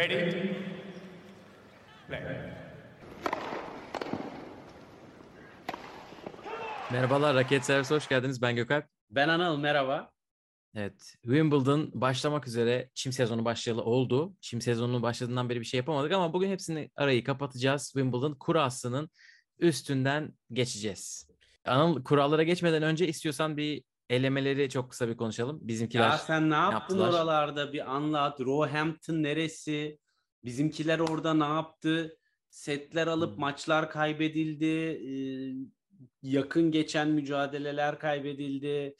Ready? Play. Merhabalar Raket Servisi hoş geldiniz. Ben Gökalp. Ben Anıl merhaba. Evet, Wimbledon başlamak üzere çim sezonu başlayalı oldu. Çim sezonu başladığından beri bir şey yapamadık ama bugün hepsini arayı kapatacağız. Wimbledon kurasının üstünden geçeceğiz. Anıl kurallara geçmeden önce istiyorsan bir elemeleri çok kısa bir konuşalım. Bizimkiler Ya sen ne yaptın yaptılar. oralarda bir anlat. Roehampton neresi? Bizimkiler orada ne yaptı? Setler alıp Hmm. maçlar kaybedildi. Ee, yakın geçen mücadeleler kaybedildi.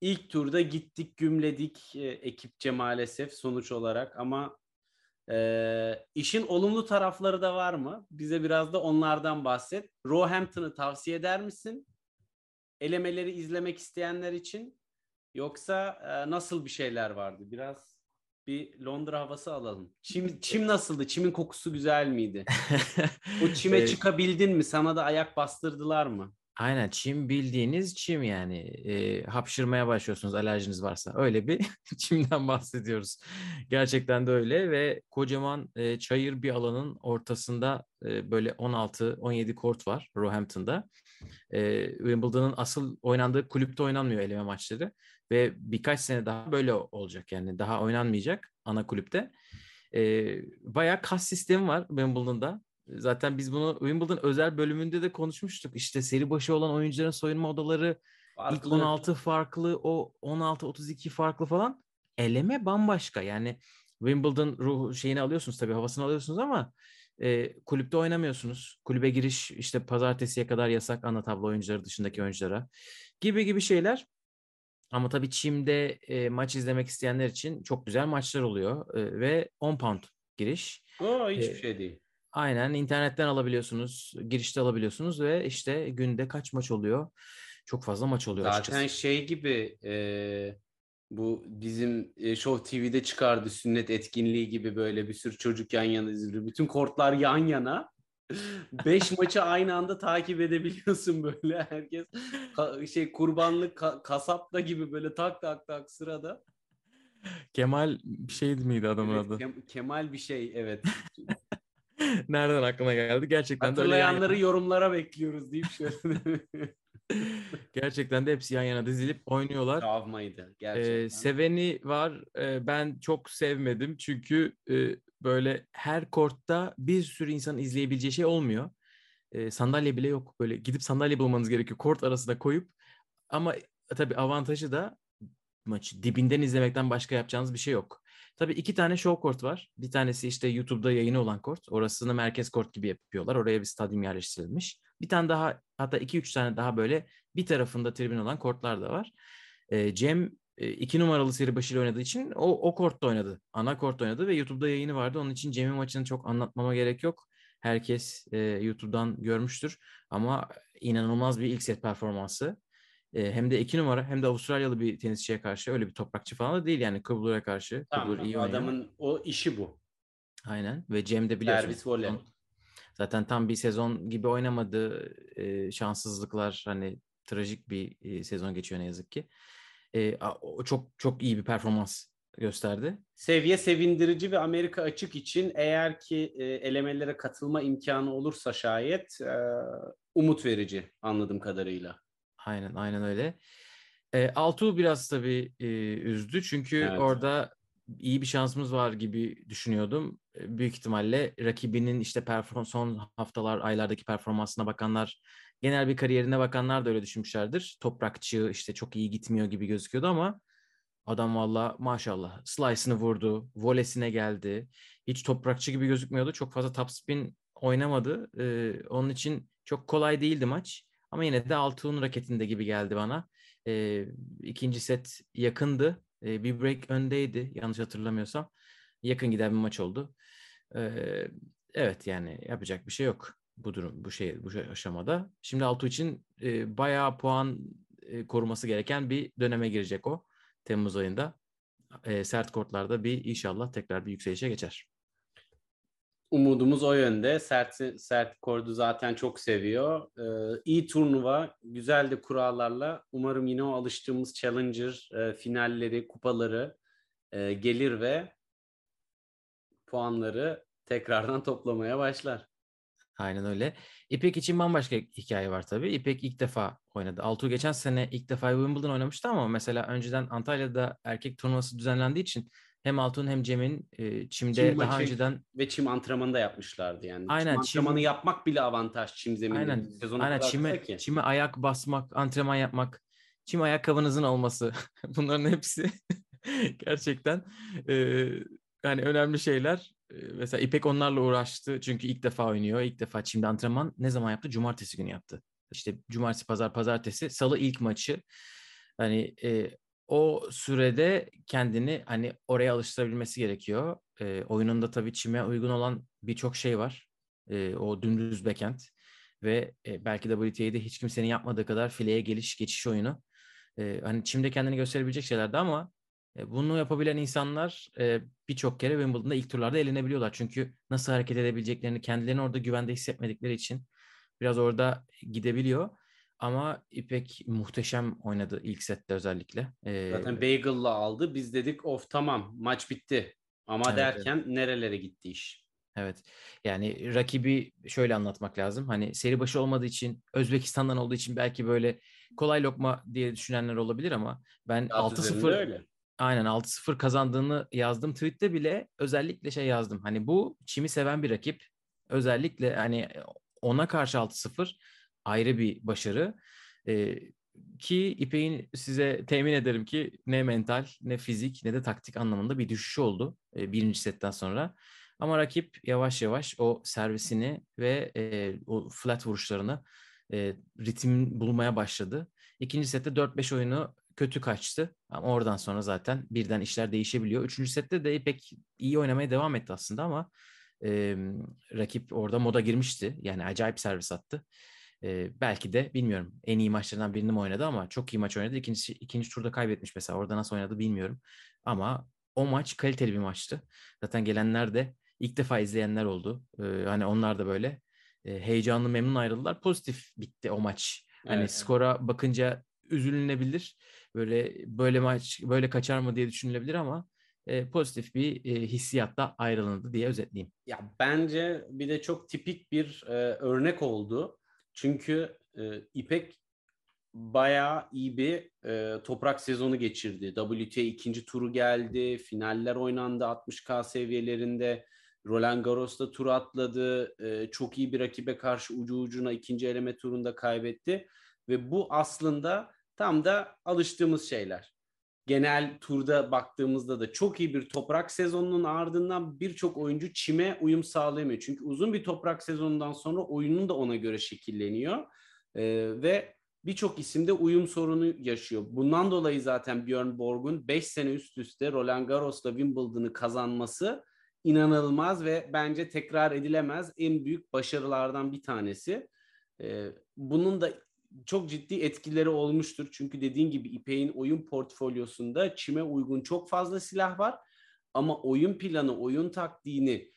İlk turda gittik gümledik e, ekipçe maalesef sonuç olarak ama e, işin olumlu tarafları da var mı? Bize biraz da onlardan bahset. Roehampton'ı tavsiye eder misin? Elemeleri izlemek isteyenler için yoksa e, nasıl bir şeyler vardı? Biraz bir Londra havası alalım. Çim çim nasıldı? Çimin kokusu güzel miydi? O çime Ee, çıkabildin mi? Sana da ayak bastırdılar mı? Aynen çim bildiğiniz çim yani e, hapşırmaya başlıyorsunuz alerjiniz varsa öyle bir çimden bahsediyoruz. Gerçekten de öyle ve kocaman e, çayır bir alanın ortasında e, böyle 16-17 kort var Roehampton'da. E, Wimbledon'ın asıl oynandığı kulüpte oynanmıyor eleme maçları ve birkaç sene daha böyle olacak yani daha oynanmayacak ana kulüpte. E, bayağı kas sistemi var Wimbledon'da. Zaten biz bunu Wimbledon özel bölümünde de konuşmuştuk. İşte seri başı olan oyuncuların soyunma odaları ilk Farklı. 16 farklı, o 16-32 farklı falan. Eleme bambaşka. Yani Wimbledon ruhu şeyini alıyorsunuz tabii havasını alıyorsunuz ama e, kulüpte oynamıyorsunuz. Kulübe giriş işte pazartesiye kadar yasak ana tablo oyuncuları dışındaki oyunculara gibi gibi şeyler. Ama tabii Çim'de e, maç izlemek isteyenler için çok güzel maçlar oluyor E, ve 10 pound giriş. O hiçbir Ee, şey değil. Aynen internetten alabiliyorsunuz, girişte alabiliyorsunuz ve işte günde kaç maç oluyor? Çok fazla maç oluyor Zaten açıkçası. şey gibi e, bu bizim e, Show TV'de çıkardı sünnet etkinliği gibi böyle bir sürü çocuk yan yana izliyor. Bütün kortlar yan yana. Beş maçı aynı anda takip edebiliyorsun böyle herkes ka- şey kurbanlık ka- kasapta gibi böyle tak tak tak sırada. Kemal bir şeydi miydi adamın Evet, adı? Kem- Kemal bir şey evet. Nereden aklına geldi? Gerçekten de öyle yan Hatırlayanları yana- yorumlara bekliyoruz deyip şöyle. gerçekten de hepsi yan yana dizilip oynuyorlar. Travmaydı Ee, gerçekten. seveni var. Ee, ben çok sevmedim çünkü e, böyle her kortta bir sürü insan izleyebileceği şey olmuyor. Ee, sandalye bile yok. Böyle gidip sandalye bulmanız gerekiyor. Kort arasında koyup ama tabii avantajı da maçı dibinden izlemekten başka yapacağınız bir şey yok. Tabii iki tane show kort var. Bir tanesi işte YouTube'da yayını olan kort. Orasını merkez kort gibi yapıyorlar. Oraya bir stadyum yerleştirilmiş. Bir tane daha hatta iki üç tane daha böyle bir tarafında tribün olan kortlar da var. Ee, Cem e, iki numaralı seri başıyla oynadığı için o, o kortta oynadı. Ana kortta oynadı ve YouTube'da yayını vardı. Onun için Cem'in maçını çok anlatmama gerek yok. Herkes e, YouTube'dan görmüştür. Ama inanılmaz bir ilk set performansı. E, hem de iki numara hem de Avustralyalı bir tenisçiye karşı öyle bir toprakçı falan da değil yani Kıblur'a karşı. Tamam, Kıblur iyi oynuyor. adamın o işi bu. Aynen ve Cem de biliyorsun. Servis voley. son- Zaten tam bir sezon gibi oynamadı. E, şanssızlıklar hani trajik bir e, sezon geçiyor ne yazık ki. E, o çok çok iyi bir performans gösterdi. Seviye sevindirici ve Amerika açık için eğer ki e, elemelere katılma imkanı olursa şayet e, umut verici anladığım kadarıyla. Aynen aynen öyle. E, Altuğ biraz tabii e, üzdü çünkü Evet. orada iyi bir şansımız var gibi düşünüyordum. Büyük ihtimalle rakibinin işte perform son haftalar, aylardaki performansına bakanlar, genel bir kariyerine bakanlar da öyle düşünmüşlerdir. Toprakçı işte çok iyi gitmiyor gibi gözüküyordu ama adam valla maşallah slice'ını vurdu, volesine geldi. Hiç toprakçı gibi gözükmüyordu. Çok fazla topspin oynamadı. E, onun için çok kolay değildi maç. Ama yine de Altuğ'un raketinde gibi geldi bana. E, ikinci set yakındı. E, bir break öndeydi yanlış hatırlamıyorsam. Yakın giden bir maç oldu. Evet yani yapacak bir şey yok bu durum bu şey bu şey aşamada. Şimdi Altuğ için e, bayağı puan e, koruması gereken bir döneme girecek o Temmuz ayında. E, sert kortlarda bir inşallah tekrar bir yükselişe geçer. Umudumuz o yönde. Sert, sert kordu zaten çok seviyor. Ee, iyi turnuva, güzel de kurallarla. Umarım yine o alıştığımız Challenger e, finalleri, kupaları e, gelir ve puanları tekrardan toplamaya başlar. Aynen öyle. İpek için bambaşka hikaye var tabii. İpek ilk defa oynadı. Altuğ geçen sene ilk defa Wimbledon oynamıştı ama mesela önceden Antalya'da erkek turnuvası düzenlendiği için hem Altuğ'un hem Cem'in e, çimde Çim daha maçı önceden ve çim antrenmanı da yapmışlardı yani. Aynen, Çim antrenmanı çim- yapmak bile avantaj çim zemininde. aynen Sezon o aynen çime, ki. çime ayak basmak, antrenman yapmak, çim ayakkabınızın olması bunların hepsi gerçekten e, yani önemli şeyler. E, mesela İpek onlarla uğraştı çünkü ilk defa oynuyor. İlk defa çimde antrenman ne zaman yaptı? Cumartesi günü yaptı. İşte cumartesi, pazar, pazartesi, salı ilk maçı. Hani e, o sürede kendini hani oraya alıştırabilmesi gerekiyor. E, oyununda tabii çime uygun olan birçok şey var. E, o dümdüz backhand ve e, belki WTA'de hiç kimsenin yapmadığı kadar fileye geliş geçiş oyunu. E, hani çimde kendini gösterebilecek şeylerdi ama bunu yapabilen insanlar e, birçok kere Wimbledon'da ilk turlarda elenebiliyorlar. Çünkü nasıl hareket edebileceklerini kendilerini orada güvende hissetmedikleri için biraz orada gidebiliyor. Ama İpek muhteşem oynadı ilk sette özellikle. E, Zaten Bagel'la aldı. Biz dedik of tamam maç bitti. Ama Evet, derken nerelere gitti iş? Evet. Yani rakibi şöyle anlatmak lazım. Hani seri başı olmadığı için Özbekistan'dan olduğu için belki böyle kolay lokma diye düşünenler olabilir ama ben Kağıt üzerinde 6-0 öyle. Aynen 6-0 kazandığını yazdım tweette bile özellikle şey yazdım. Hani bu çimi seven bir rakip. Özellikle hani ona karşı 6-0 ayrı bir başarı. Ee, ki İpek'in size temin ederim ki ne mental ne fizik ne de taktik anlamında bir düşüşü oldu e, birinci setten sonra. Ama rakip yavaş yavaş o servisini ve e, o flat vuruşlarını e, ritim bulmaya başladı. İkinci sette 4-5 oyunu kötü kaçtı. Ama oradan sonra zaten birden işler değişebiliyor. Üçüncü sette de pek iyi oynamaya devam etti aslında ama e, rakip orada moda girmişti. Yani acayip servis attı. E, belki de bilmiyorum en iyi maçlarından birini mi oynadı ama çok iyi maç oynadı. İkinci, ikinci turda kaybetmiş mesela. Orada nasıl oynadı bilmiyorum. Ama o maç kaliteli bir maçtı. Zaten gelenler de ilk defa izleyenler oldu. Ee, hani onlar da böyle e, heyecanlı memnun ayrıldılar. Pozitif bitti o maç. Hani Evet. skora bakınca üzülünebilir. Böyle böyle maç böyle kaçar mı diye düşünülebilir ama e, pozitif bir e, hissiyatla ayrılındı diye özetleyeyim. Ya bence bir de çok tipik bir e, örnek oldu. Çünkü e, İpek bayağı iyi bir e, toprak sezonu geçirdi. WTA ikinci turu geldi. Finaller oynandı 60K seviyelerinde. Roland Garros'ta tur atladı. E, çok iyi bir rakibe karşı ucu ucuna ikinci eleme turunda kaybetti. Ve bu aslında tam da alıştığımız şeyler. Genel turda baktığımızda da çok iyi bir toprak sezonunun ardından birçok oyuncu çime uyum sağlayamıyor. Çünkü uzun bir toprak sezonundan sonra oyunun da ona göre şekilleniyor. E, ve birçok isimde uyum sorunu yaşıyor. Bundan dolayı zaten Björn Borg'un 5 sene üst üste Roland Garros'la Wimbledon'ı kazanması inanılmaz ve bence tekrar edilemez en büyük başarılardan bir tanesi. Ee, bunun da çok ciddi etkileri olmuştur. Çünkü dediğin gibi İpek'in oyun portfolyosunda çime uygun çok fazla silah var. Ama oyun planı, oyun taktiğini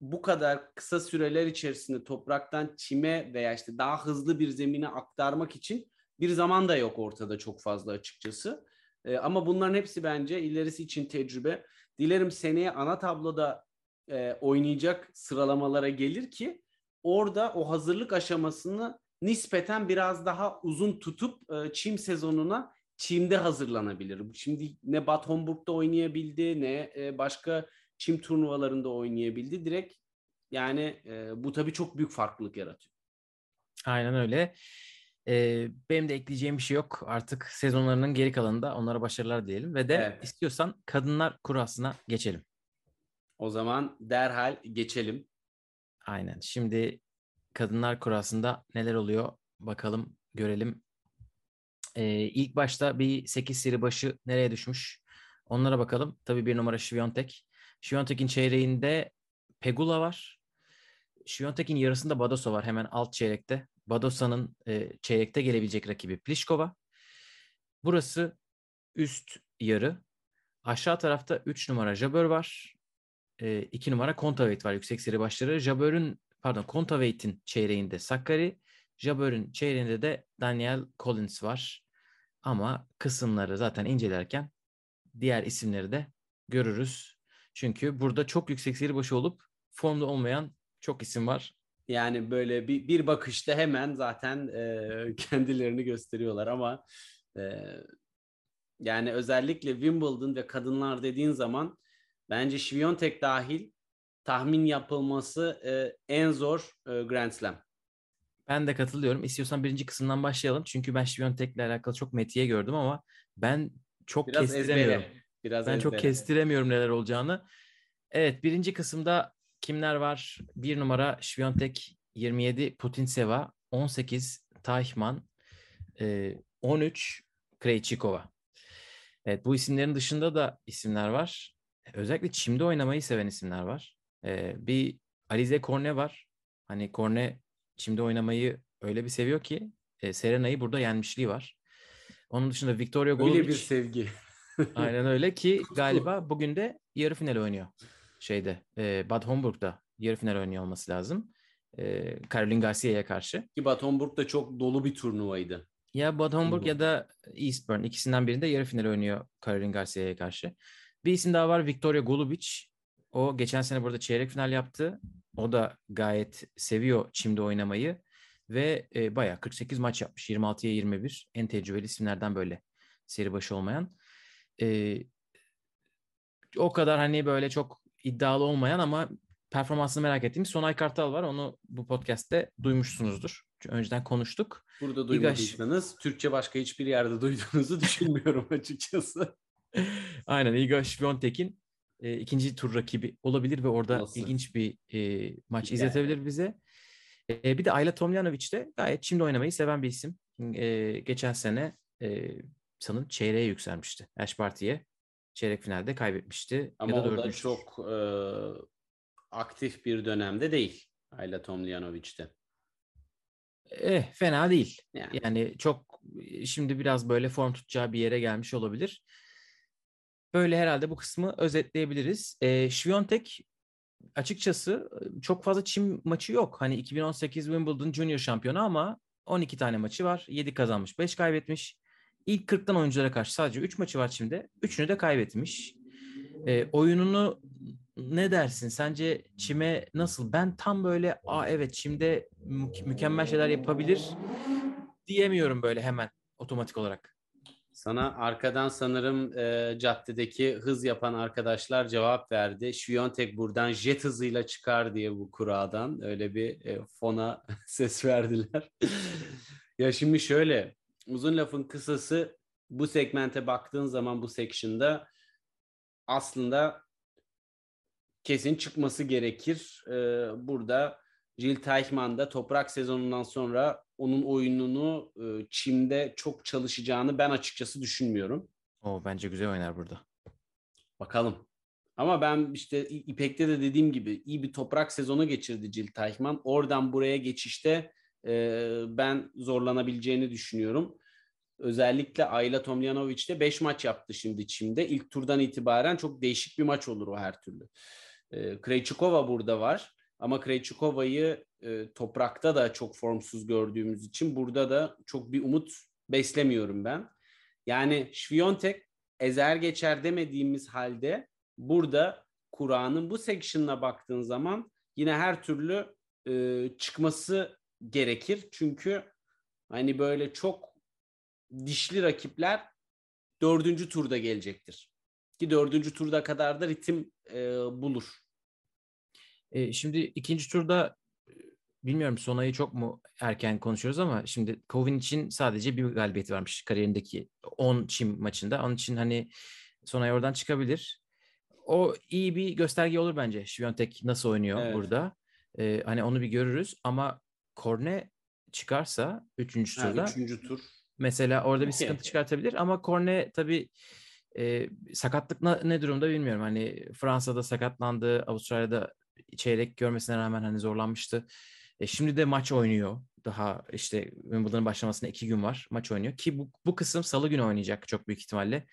bu kadar kısa süreler içerisinde topraktan çime veya işte daha hızlı bir zemine aktarmak için bir zaman da yok ortada çok fazla açıkçası. Ee, ama bunların hepsi bence ilerisi için tecrübe. Dilerim seneye ana tabloda e, oynayacak sıralamalara gelir ki orada o hazırlık aşamasını nispeten biraz daha uzun tutup e, çim sezonuna çimde hazırlanabilir. Şimdi ne Bad Homburg'da oynayabildi ne e, başka çim turnuvalarında oynayabildi. Direkt yani e, bu tabii çok büyük farklılık yaratıyor. Aynen öyle. Ee, benim de ekleyeceğim bir şey yok. Artık sezonlarının geri kalanında onlara başarılar diyelim ve de Evet. istiyorsan kadınlar kurasına geçelim. O zaman derhal geçelim. Aynen. Şimdi kadınlar kurasında neler oluyor bakalım görelim. Ee, ilk başta bir 8 seri başı nereye düşmüş? Onlara bakalım. Tabii bir numara Şviyontek. Şviyontek'in çeyreğinde Pegula var. Şviyontek'in yarısında Badosa var hemen alt çeyrekte. Badosa'nın e, çeyrekte gelebilecek rakibi Pliskova. Burası üst yarı. Aşağı tarafta 3 numara Jabeur var. 2 numara Kontaveit var yüksek seri başları. Jabeur'ün pardon Kontaveit'in çeyreğinde Sakkari. Jabeur'ün çeyreğinde de Daniel Collins var. Ama kısımları zaten incelerken diğer isimleri de görürüz. Çünkü burada çok yüksek seri başı olup formda olmayan çok isim var. Yani böyle bir, bir bakışta hemen zaten e, kendilerini gösteriyorlar ama e, yani özellikle Wimbledon ve kadınlar dediğin zaman bence Şviyontek dahil tahmin yapılması e, en zor e, Grand Slam. Ben de katılıyorum. İstiyorsan birinci kısımdan başlayalım. Çünkü ben Şviyontek'le alakalı çok metiye gördüm ama ben çok Biraz kestiremiyorum. ezbere. Biraz ben çok ezbere. kestiremiyorum neler olacağını. Evet birinci kısımda kimler var? Bir numara Şviyontek 27 Putintseva 18 Taychman e, 13 Krejcikova. Evet bu isimlerin dışında da isimler var. Özellikle çimde oynamayı seven isimler var. E, bir Alize Korne var. Hani Korne çimde oynamayı öyle bir seviyor ki e, Serena'yı burada yenmişliği var. Onun dışında Victoria Öyle Golubic. bir sevgi. Aynen öyle ki galiba bugün de yarı final oynuyor. Şeyde e, Bad Homburg'da yarı final oynuyor olması lazım. E, Caroline Garcia'ya karşı. Ki Bad Homburg da çok dolu bir turnuvaydı. Ya Bad Homburg Homburg. ya da Eastbourne ikisinden birinde yarı final oynuyor Caroline Garcia'ya karşı. Bir isim daha var Victoria Golubic. O geçen sene burada çeyrek final yaptı. O da gayet seviyor çimde oynamayı ve e, bayağı 48 maç yapmış. 26'ya 21. En tecrübeli isimlerden böyle seri başı olmayan. E, o kadar hani böyle çok iddialı olmayan ama performansını merak ettiğimiz Sonay Kartal var. Onu bu podcast'te duymuşsunuzdur. Önceden konuştuk. Burada duymadıysanız Türkçe başka hiçbir yerde duyduğunuzu düşünmüyorum açıkçası. Aynen Iga Świątek'in e, ikinci tur rakibi olabilir ve orada Nasıl? ilginç bir e, maç Hikaye. izletebilir bize. E, bir de Ayla Tomljanovic de gayet şimdi oynamayı seven bir isim. E, geçen sene e, sanırım çeyreğe yükselmişti. Ash Barty'ye. Çeyrek finalde kaybetmişti. Ama ya da o da çok e, aktif bir dönemde değil. Ayla Tomljanovic'te. Eh, fena değil. Yani. Yani çok şimdi biraz böyle form tutacağı bir yere gelmiş olabilir. Böyle herhalde bu kısmı özetleyebiliriz. E, Świątek açıkçası çok fazla çim maçı yok. Hani 2018 Wimbledon Junior şampiyonu ama 12 tane maçı var. 7 kazanmış, 5 kaybetmiş. İlk 40'tan oyunculara karşı sadece 3 maçı var şimdi. 3'ünü de kaybetmiş. E, oyununu ne dersin? Sence çime nasıl? Ben tam böyle Aa, evet çimde mü- mükemmel şeyler yapabilir diyemiyorum böyle hemen otomatik olarak. Sana arkadan sanırım e, caddedeki hız yapan arkadaşlar cevap verdi. Şviyontek buradan jet hızıyla çıkar diye bu kuradan. Öyle bir e, fona ses verdiler. ya şimdi şöyle uzun lafın kısası bu segmente baktığın zaman bu section'da aslında kesin çıkması gerekir. E, burada Jill Teichmann da toprak sezonundan sonra onun oyununu e, çimde çok çalışacağını ben açıkçası düşünmüyorum. O bence güzel oynar burada. Bakalım. Ama ben işte İpek'te de dediğim gibi iyi bir toprak sezonu geçirdi Jill Teichmann. Oradan buraya geçişte e, ben zorlanabileceğini düşünüyorum. Özellikle Ayla Tomljanovic de 5 maç yaptı şimdi çimde. İlk turdan itibaren çok değişik bir maç olur o her türlü. E, Krejcikova burada var. Ama Krejcikova'yı e, toprakta da çok formsuz gördüğümüz için burada da çok bir umut beslemiyorum ben. Yani Świątek ezer geçer demediğimiz halde burada Kur'an'ın bu section'ına baktığın zaman yine her türlü e, çıkması gerekir. Çünkü hani böyle çok dişli rakipler dördüncü turda gelecektir. Ki dördüncü turda kadar da ritim e, bulur. E, şimdi ikinci turda bilmiyorum Sonay'ı çok mu erken konuşuyoruz ama şimdi Kovin için sadece bir galibiyeti varmış kariyerindeki 10 çim maçında. Onun için hani Sonay oradan çıkabilir. O iyi bir gösterge olur bence. Świątek nasıl oynuyor Evet. burada. E, hani onu bir görürüz ama Korne çıkarsa 3. Ha, turda üçüncü tur. mesela orada bir sıkıntı çıkartabilir ama Korne tabii e, sakatlık na- ne durumda bilmiyorum. Hani Fransa'da sakatlandı, Avustralya'da çeyrek görmesine rağmen hani zorlanmıştı. E, şimdi de maç oynuyor. Daha işte Wimbledon'ın başlamasına iki gün var. Maç oynuyor ki bu, bu kısım salı günü oynayacak çok büyük ihtimalle.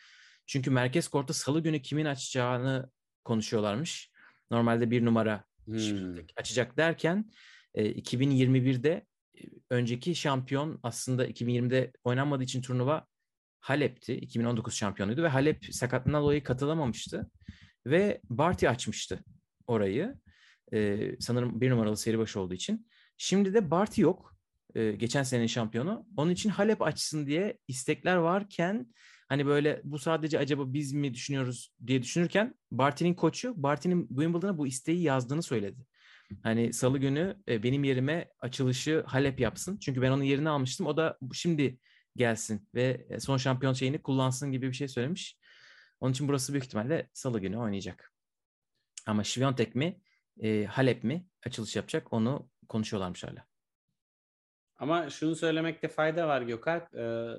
Çünkü merkez kortta salı günü kimin açacağını konuşuyorlarmış. Normalde bir numara Hmm. Açacak derken e, 2021'de e, önceki şampiyon aslında 2020'de oynanmadığı için turnuva Halep'ti. 2019 şampiyonuydu ve Halep sakatlığından dolayı katılamamıştı. ve Barty açmıştı orayı. Ee, sanırım bir numaralı seri başı olduğu için. Şimdi de Barty yok. Ee, geçen senenin şampiyonu. Onun için Halep açsın diye istekler varken hani böyle bu sadece acaba biz mi düşünüyoruz diye düşünürken Barty'nin koçu Barty'nin Wimbledon'a bu isteği yazdığını söyledi. Hani salı günü e, benim yerime açılışı Halep yapsın. Çünkü ben onun yerini almıştım. O da şimdi gelsin ve e, son şampiyon şeyini kullansın gibi bir şey söylemiş. Onun için burası büyük ihtimalle salı günü oynayacak. Ama Şiviyontek mi, e, Halep mi açılış yapacak onu konuşuyorlarmış hala. Ama şunu söylemekte fayda var Gökalp. Ee,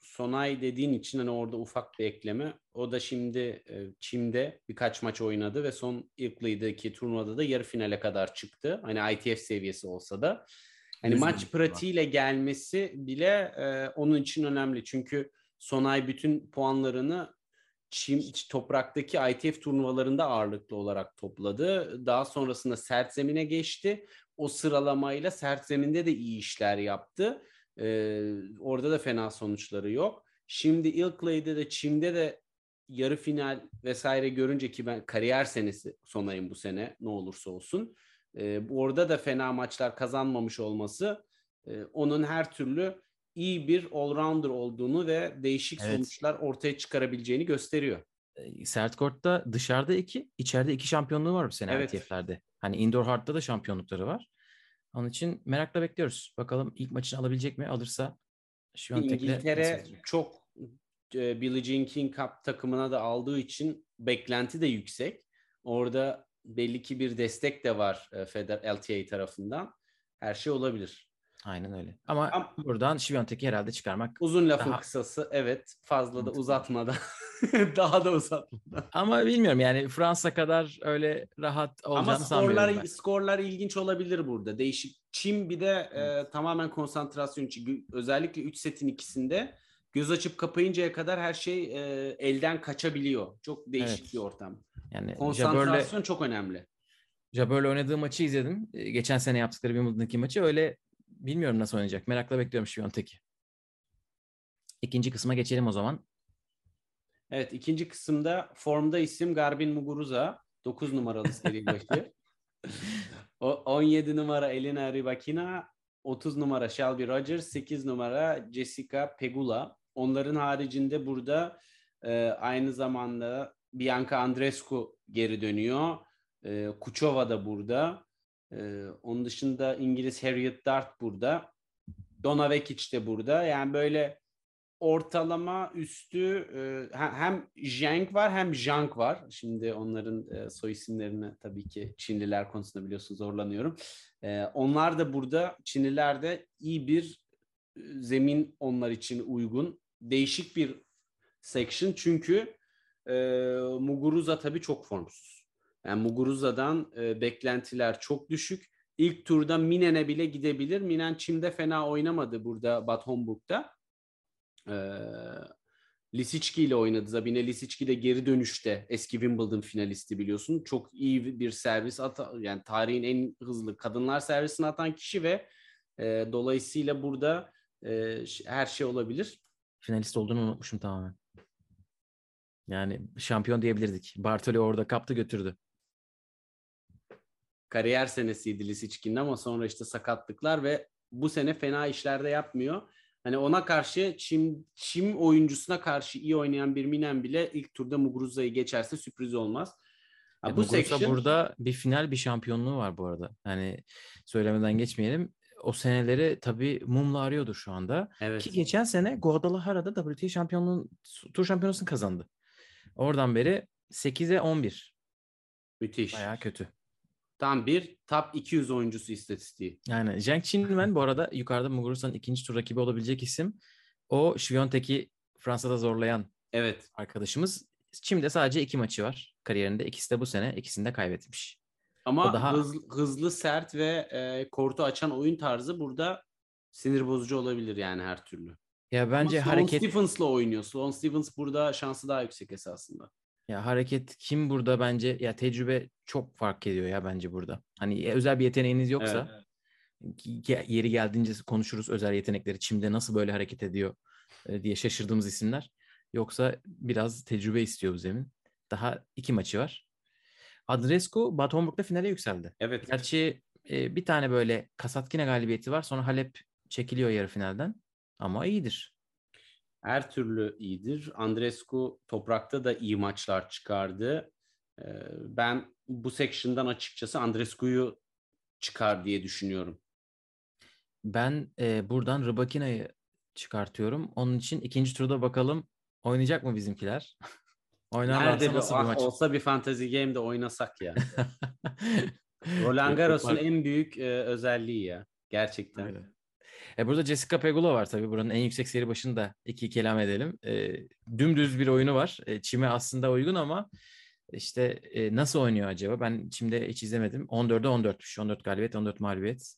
Sonay dediğin için hani orada ufak bir ekleme. O da şimdi e, Çim'de birkaç maç oynadı ve son Ilkley'deki turnuvada da yarı finale kadar çıktı. Hani ITF seviyesi olsa da. Hani maç pratiğiyle gelmesi bile e, onun için önemli. Çünkü Sonay bütün puanlarını Çim topraktaki ITF turnuvalarında ağırlıklı olarak topladı. Daha sonrasında sert zemine geçti. O sıralamayla sert zeminde de iyi işler yaptı. Ee, orada da fena sonuçları yok. Şimdi Ilkley'de de Çim'de de yarı final vesaire görünce ki ben kariyer senesi sonayım bu sene ne olursa olsun. Ee, orada da fena maçlar kazanmamış olması e, onun her türlü iyi bir allrounder olduğunu ve değişik Evet. sonuçlar ortaya çıkarabileceğini gösteriyor. E, Sert Court'ta dışarıda iki, içeride iki şampiyonluğu var bu sene Evet. ITF'lerde. Hani Indoor Hard'da da şampiyonlukları var. Onun için merakla bekliyoruz. Bakalım ilk maçını alabilecek mi? Alırsa Şiviyontek'le İngiltere nasıl olacak? çok e, Billie Jean King Cup takımına da aldığı için beklenti de yüksek. Orada belli ki bir destek de var e, Feder LTA tarafından. Her şey olabilir. Aynen öyle. Ama Ama- buradan Şiviyontek'i herhalde çıkarmak. Uzun lafın Daha- kısası evet fazla da uzatmadan daha da uzatmadan. Ama bilmiyorum yani Fransa kadar öyle rahat Ama olacağını sanmıyorum skorlar ben. skorlar ilginç olabilir burada. Değişik. Çin bir de e, tamamen konsantrasyon için özellikle 3 setin ikisinde göz açıp kapayıncaya kadar her şey e, elden kaçabiliyor. Çok değişik Evet. bir ortam. Yani Jabber'le Konsantrasyon çok önemli. Jabber'le oynadığı maçı izledim. E, Geçen sene yaptıkları Wimbledon'daki maçı. Öyle bilmiyorum nasıl oynayacak. Merakla bekliyorum Şiviyontek'i. İkinci kısma geçelim o zaman. Evet ikinci kısımda formda isim Garbin Muguruza. 9 numaralı seri başı. o, 17 numara Elena Rybakina. 30 numara Shelby Rogers. 8 numara Jessica Pegula. Onların haricinde burada e, aynı zamanda Bianca Andreescu geri dönüyor. E, Kuchova da burada. E, onun dışında İngiliz Harriet Dart burada. Donna de burada. Yani böyle ortalama üstü e, he- hem Zhang var hem Zhang var. Şimdi onların e, soy isimlerini tabii ki Çinliler konusunda biliyorsun zorlanıyorum. E, onlar da burada Çinliler de iyi bir e, zemin onlar için uygun. Değişik bir section çünkü e, Muguruza tabii çok formsuz. Yani Muguruza'dan e, beklentiler çok düşük. İlk turda Minen'e bile gidebilir. Minen Çim'de fena oynamadı burada Bad Homburg'da. Ee, Lisicki ile oynadı. Zabine Lisicki de geri dönüşte eski Wimbledon finalisti biliyorsun. Çok iyi bir servis ata yani tarihin en hızlı kadınlar servisini atan kişi ve e, dolayısıyla burada e, her şey olabilir. Finalist olduğunu unutmuşum tamamen. Yani şampiyon diyebilirdik. Bartoli orada kaptı götürdü. Kariyer senesiydi Lisicki'nin ama sonra işte sakatlıklar ve bu sene fena işlerde yapmıyor. Hani ona karşı Çim, Çim oyuncusuna karşı iyi oynayan bir Minen bile ilk turda Muguruza'yı geçerse sürpriz olmaz. Ha, Ya bu section burada bir final bir şampiyonluğu var bu arada. Hani söylemeden geçmeyelim. O seneleri tabii mumla arıyordur şu anda. evet. Ki geçen sene Guadalajara'da WTA şampiyonluğun tur şampiyonasını kazandı. Oradan beri 8'e 11. müthiş. Bayağı kötü. Tam bir top 200 oyuncusu istatistiği. Yani Zheng Qinwen bu arada yukarıda Muguruza'nın ikinci tur rakibi olabilecek isim. O Şiviyontek'i Fransa'da zorlayan Evet. arkadaşımız. Şimdi sadece iki maçı var kariyerinde. İkisi de bu sene. ikisini de kaybetmiş. Ama O daha- hızlı, hızlı, sert ve e, kortu açan oyun tarzı burada sinir bozucu olabilir yani her türlü. Ya bence Ama Sloane hareket Stephens'la oynuyor. Sloane Stephens burada şansı daha yüksek esasında. Ya hareket kim burada bence ya tecrübe çok fark ediyor ya bence burada. Hani ya özel bir yeteneğiniz yoksa ge- yeri geldiğince konuşuruz özel yetenekleri. Çim'de nasıl böyle hareket ediyor e, diye şaşırdığımız isimler. Yoksa biraz tecrübe istiyor bu zemin. Daha iki maçı var. Adrescu Bad Homburg'da finale yükseldi. Evet. Gerçi e, bir tane böyle Kasatkine galibiyeti var. Sonra Halep çekiliyor yarı finalden. Ama iyidir. Her türlü iyidir. Andrescu toprakta da iyi maçlar çıkardı. Ee, ben bu section'dan açıkçası Andrescu'yu çıkar diye düşünüyorum. Ben e, buradan Rybakina'yı çıkartıyorum. Onun için ikinci turda bakalım oynayacak mı bizimkiler? Oynarlarsa Nerede bir, nasıl bir ah, maç? olsa bir fantasy game'de oynasak ya. Roland Garros'un en büyük e, özelliği ya. Gerçekten. Aynen. E burada Jessica Pegula var tabii. Buranın en yüksek seri başını da iki kelam edelim. E, dümdüz bir oyunu var. E, çime aslında uygun ama işte e, nasıl oynuyor acaba? Ben çimde hiç izlemedim. 14'e 14'müş. 14 galibiyet, 14 mağlubiyet.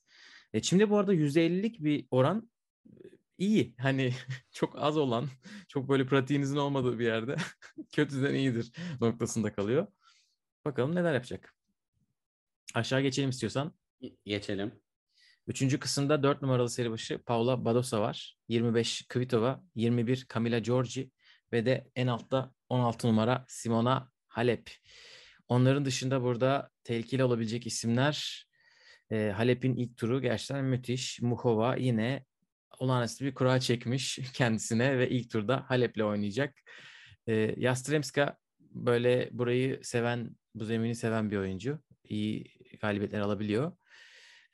E, çimde bu arada %50'lik bir oran e, iyi. Hani çok az olan, çok böyle pratiğinizin olmadığı bir yerde kötüden iyidir noktasında kalıyor. Bakalım neler yapacak. Aşağı geçelim istiyorsan. Geçelim. Üçüncü kısımda 4 numaralı seri başı Paula Badosa var. 25 Kvitova, 21 Camila Giorgi ve de en altta 16 numara Simona Halep. Onların dışında burada tehlikeli olabilecek isimler e, Halep'in ilk turu gerçekten müthiş. Muhova yine olağanüstü bir kura çekmiş kendisine ve ilk turda Halep'le oynayacak. E, Yastremska böyle burayı seven, bu zemini seven bir oyuncu. İyi galibiyetler alabiliyor.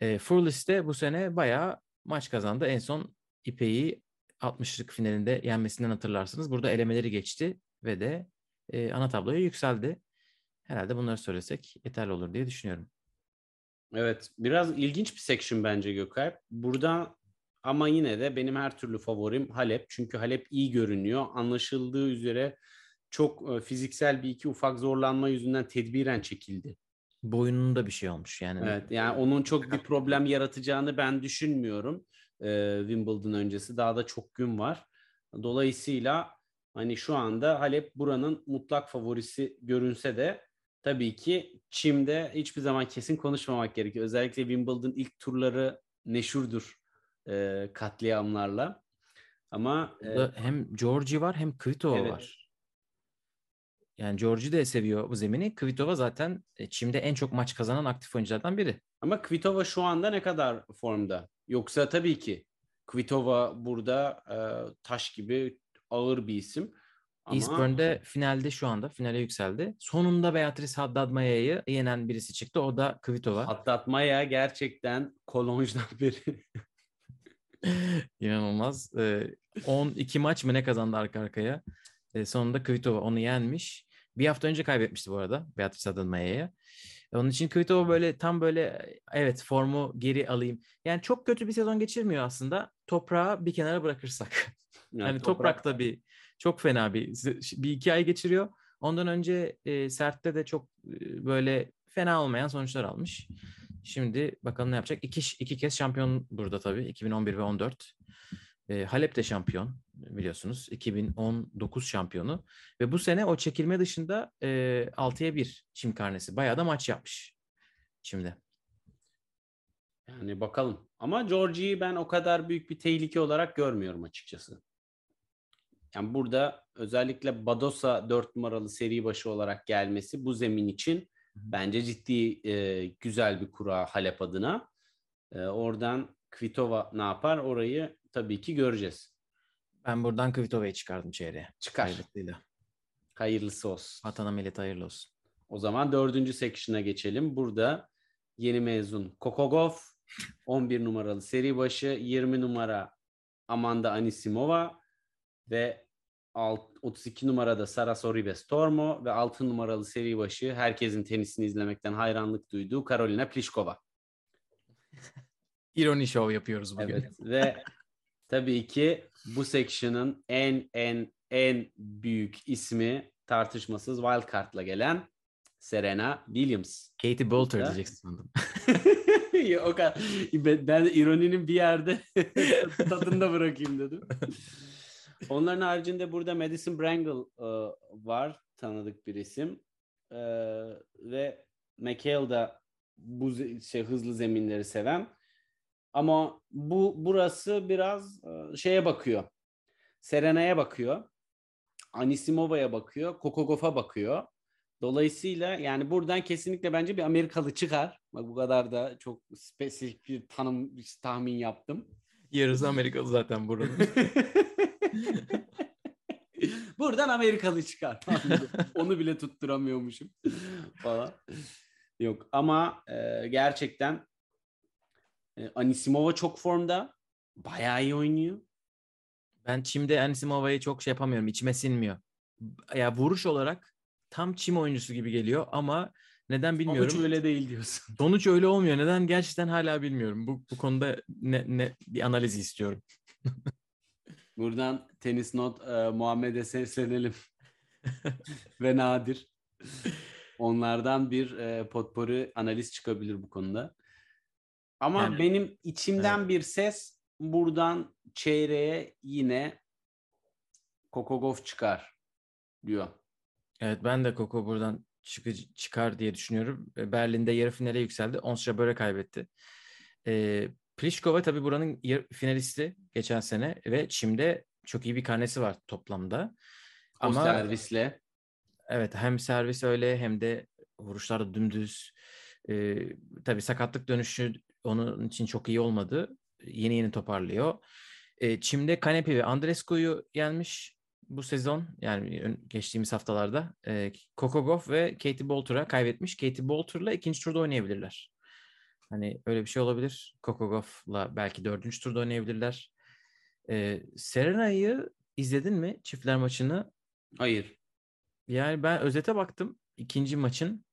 E, Furlis de bu sene bayağı maç kazandı. En son İpek'i 60'lık finalinde yenmesinden hatırlarsınız. Burada elemeleri geçti ve de e, ana tabloya yükseldi. Herhalde bunları söylesek yeterli olur diye düşünüyorum. Evet. Biraz ilginç bir section bence Gökalp. Burada ama yine de benim her türlü favorim Halep. Çünkü Halep iyi görünüyor. Anlaşıldığı üzere çok e, fiziksel bir iki ufak zorlanma yüzünden tedbiren çekildi. Boynunda bir şey olmuş yani. Evet yani onun çok bir problem yaratacağını ben düşünmüyorum. Ee, Wimbledon öncesi daha da çok gün var. Dolayısıyla hani şu anda Halep buranın mutlak favorisi görünse de tabii ki Çim'de hiçbir zaman kesin konuşmamak gerekiyor. Özellikle Wimbledon ilk turları neşurdur e, katliamlarla. Ama e, hem Georgi var hem Kvitova Evet. var. Yani Georgi de seviyor bu zemini. Kvitova zaten e, Çim'de en çok maç kazanan aktif oyunculardan biri. Ama Kvitova şu anda ne kadar formda? Yoksa tabii ki Kvitova burada e, taş gibi ağır bir isim. Ama Eastburn'de finalde şu anda finale yükseldi. Sonunda Beatrice Haddad Maya'yı yenen birisi çıktı. O da Kvitova. atlatmaya gerçekten kolonjdan beri. İnanılmaz. Ee, 12 maç mı ne kazandı arka arkaya. Ee, sonunda Kvitova onu yenmiş. Bir hafta önce kaybetmişti bu arada Beatrice Haddad Maya'ya. Onun için Kvitova böyle tam böyle evet formu geri alayım. Yani çok kötü bir sezon geçirmiyor aslında. Toprağı bir kenara bırakırsak. Yani Yani toprakta bir çok fena bir bir iki ay geçiriyor. Ondan önce e, sertte de çok e, böyle fena olmayan sonuçlar almış. Şimdi bakalım ne yapacak. İki, iki kez şampiyon burada tabii. 2011 ve 14. E, Halep de şampiyon biliyorsunuz. 2019 şampiyonu. Ve bu sene o çekilme dışında e, 6'ya 1 çim karnesi. Bayağı da maç yapmış. Şimdi. Yani bakalım. Ama Georgie'yi ben o kadar büyük bir tehlike olarak görmüyorum açıkçası. Yani burada özellikle Badosa 4 numaralı seri başı olarak gelmesi bu zemin için bence ciddi e, güzel bir kura Halep adına. E, oradan Kvitova ne yapar orayı tabii ki göreceğiz. Ben buradan Kvitova'yı çıkardım çeyreğe. Çıkar. Hayırlısıyla. Hayırlısı olsun. Vatana millete hayırlı olsun. O zaman dördüncü section'a geçelim. Burada yeni mezun Kokogov, 11 numaralı seri başı, 20 numara Amanda Anisimova ve alt- 32 numarada Sara Sorribes Tormo ve 6 numaralı seri başı herkesin tenisini izlemekten hayranlık duyduğu Karolina Pliskova. İroni show yapıyoruz bugün. Evet ve tabii ki bu section'ın en en en büyük ismi tartışmasız wildcard'la gelen Serena Williams. Katie Bolter diyeceksin sandım. O kadar. Ben, ben ironinin bir yerde tadında bırakayım dedim. Onların haricinde burada Madison Brangle e, var. Tanıdık bir isim. E, ve McHale da bu şey, hızlı zeminleri seven. Ama bu burası biraz e, şeye bakıyor. Serena'ya bakıyor. Anisimova'ya bakıyor. Kokogof'a bakıyor. Dolayısıyla yani buradan kesinlikle bence bir Amerikalı çıkar. Bak bu kadar da çok spesifik bir tanım tahmin yaptım. Yarısı Amerikalı zaten buranın. Buradan Amerikalı çıkar. Onu bile tutturamıyormuşum falan. Yok ama e, gerçekten e, Anisimova çok formda. Bayağı iyi oynuyor. Ben çimde Anisimova'yı çok şey yapamıyorum. içime sinmiyor. Ya vuruş olarak tam çim oyuncusu gibi geliyor ama neden bilmiyorum. Sonuç öyle değil diyorsun. Sonuç öyle olmuyor. Neden gerçekten hala bilmiyorum. Bu, bu konuda ne, ne bir analiz istiyorum. Buradan tenis not e, Muhammed'e seslenelim. Ve Nadir. Onlardan bir e, potpourri analiz çıkabilir bu konuda. Ama Yani- benim içimden bir ses buradan çeyreğe yine Kokogov çıkar diyor. Evet ben de Koko buradan çıkı- çıkar diye düşünüyorum. E, Berlin'de yarı finale yükseldi. Ons Jabeur'e kaybetti. E, Pliskova tabii buranın finalisti geçen sene ve Çim'de çok iyi bir karnesi var toplamda. O Ama servisle. evet hem servis öyle hem de vuruşlar dümdüz. E, tabii sakatlık dönüşü onun için çok iyi olmadı. Yeni yeni toparlıyor. E, Çim'de Kanepi ve Andrescu'yu yenmiş bu sezon. Yani geçtiğimiz haftalarda. E, Kokogov ve Katie Bolter'a kaybetmiş. Katie Bolter'la ikinci turda oynayabilirler. Hani öyle bir şey olabilir. Kokogov'la belki dördüncü turda oynayabilirler. E, Serena'yı izledin mi çiftler maçını? Hayır. Yani ben özete baktım. ikinci maçın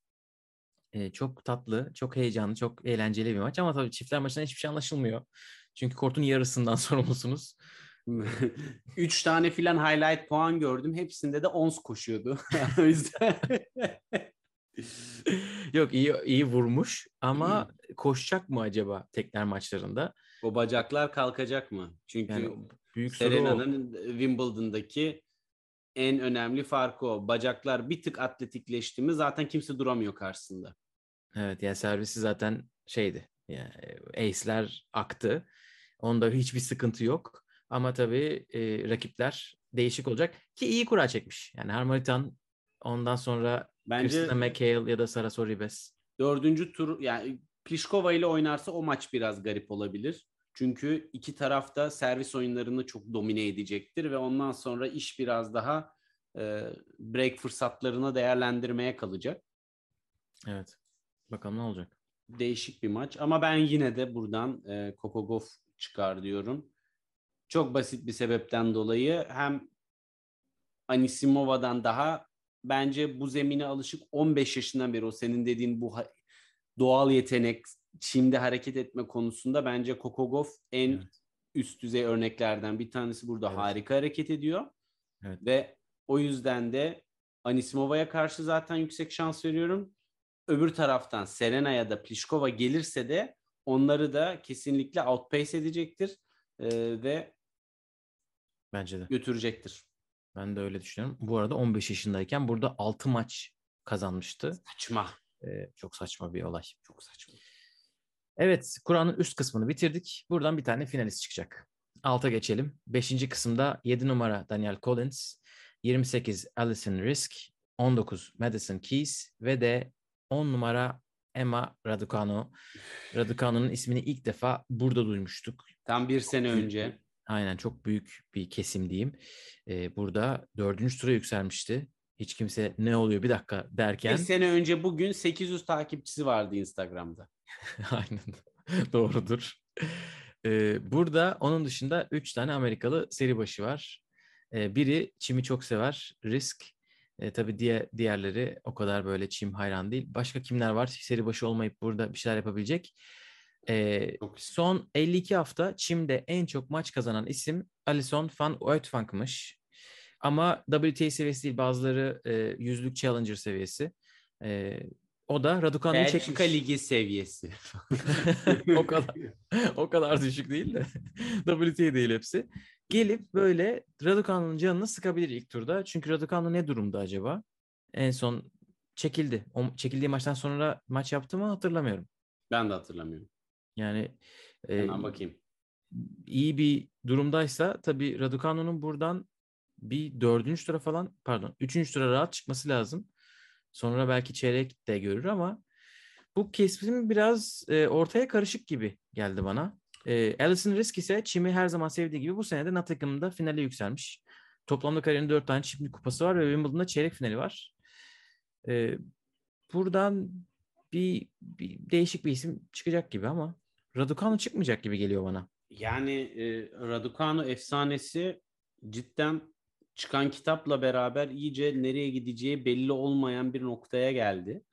e, çok tatlı, çok heyecanlı, çok eğlenceli bir maç. Ama tabii çiftler maçında hiçbir şey anlaşılmıyor. Çünkü kortun yarısından sorumlusunuz. Üç tane filan highlight puan gördüm. Hepsinde de ons koşuyordu. o yüzden. Yok iyi iyi vurmuş ama koşacak mı acaba tekler maçlarında? o bacaklar kalkacak mı? Çünkü Yani büyük. Serena'nın Wimbledon'daki en önemli farkı o. Bacaklar bir tık atletikleşti mi zaten kimse duramıyor karşısında. Evet yani servisi zaten şeydi. Yani ace'ler aktı. Onda hiçbir sıkıntı yok. Ama tabii e, rakipler değişik olacak ki iyi kura çekmiş. Yani Harmonitan ondan sonra Bence Christina McHale ya da Sara Sorribes. dördüncü tur yani Pliskova ile oynarsa o maç biraz garip olabilir. Çünkü iki tarafta servis oyunlarını çok domine edecektir ve ondan sonra iş biraz daha e, break fırsatlarını değerlendirmeye kalacak. Evet. Bakalım ne olacak. Değişik bir maç ama ben yine de buradan e, Kokogov çıkar diyorum. Çok basit bir sebepten dolayı hem Anisimova'dan daha bence bu zemine alışık 15 yaşından beri o senin dediğin bu doğal yetenek, çimde hareket etme konusunda bence Kokogov en Evet. üst düzey örneklerden bir tanesi burada Evet. harika hareket ediyor. Evet. Ve o yüzden de Anisimova'ya karşı zaten yüksek şans veriyorum. Öbür taraftan Serena ya da Pliskova gelirse de onları da kesinlikle outpace edecektir ee, ve Bence de. götürecektir. Ben de öyle düşünüyorum. Bu arada 15 yaşındayken burada 6 maç kazanmıştı. Saçma. Ee, çok saçma bir olay. Çok saçma. Evet, Kur'an'ın üst kısmını bitirdik. Buradan bir tane finalist çıkacak. Alta geçelim. Beşinci kısımda 7 numara Daniel Collins, 28 Alison Risk, 19 Madison Keys ve de 10 numara Emma Raducanu. Raducanu'nun ismini ilk defa burada duymuştuk. Tam bir sene önce. Aynen çok büyük bir kesim diyeyim. Ee, burada dördüncü tura yükselmişti. Hiç kimse ne oluyor bir dakika derken. Bir sene önce bugün 800 takipçisi vardı Instagram'da. Aynen. Doğrudur. Ee, burada onun dışında 3 tane Amerikalı seri başı var. Ee, biri çimi çok sever. Risk. Ee, tabii diğer, diğerleri o kadar böyle çim hayran değil. Başka kimler var? Seri başı olmayıp burada bir şeyler yapabilecek. Çok- son 52 hafta çimde en çok maç kazanan isim Alison van Uytvank'mış. Ama WTA seviyesi değil bazıları e, yüzlük challenger seviyesi. E, o da Raducanu'yu Belçika çekmiş. Ligi seviyesi. o kadar o kadar düşük değil de WTA değil hepsi. Gelip böyle Raducanu'nun canını sıkabilir ilk turda. Çünkü Raducanu ne durumda acaba? En son çekildi. O çekildiği maçtan sonra maç yaptı mı hatırlamıyorum. Ben de hatırlamıyorum. Yani e, Hemen bakayım. iyi bir durumdaysa tabii Raducanu'nun buradan bir dördüncü tura falan pardon üçüncü tura rahat çıkması lazım. Sonra belki çeyrek de görür ama bu kesim biraz e, ortaya karışık gibi geldi bana. E, Alison Risk ise çimi her zaman sevdiği gibi bu sene de Nottingham'da finale yükselmiş. Toplamda kariyerinde 4 tane çimli kupası var ve Wimbledon'da çeyrek finali var. E, buradan bir, bir değişik bir isim çıkacak gibi ama Raducanu çıkmayacak gibi geliyor bana. Yani e, Raducanu efsanesi cidden çıkan kitapla beraber iyice nereye gideceği belli olmayan bir noktaya geldi.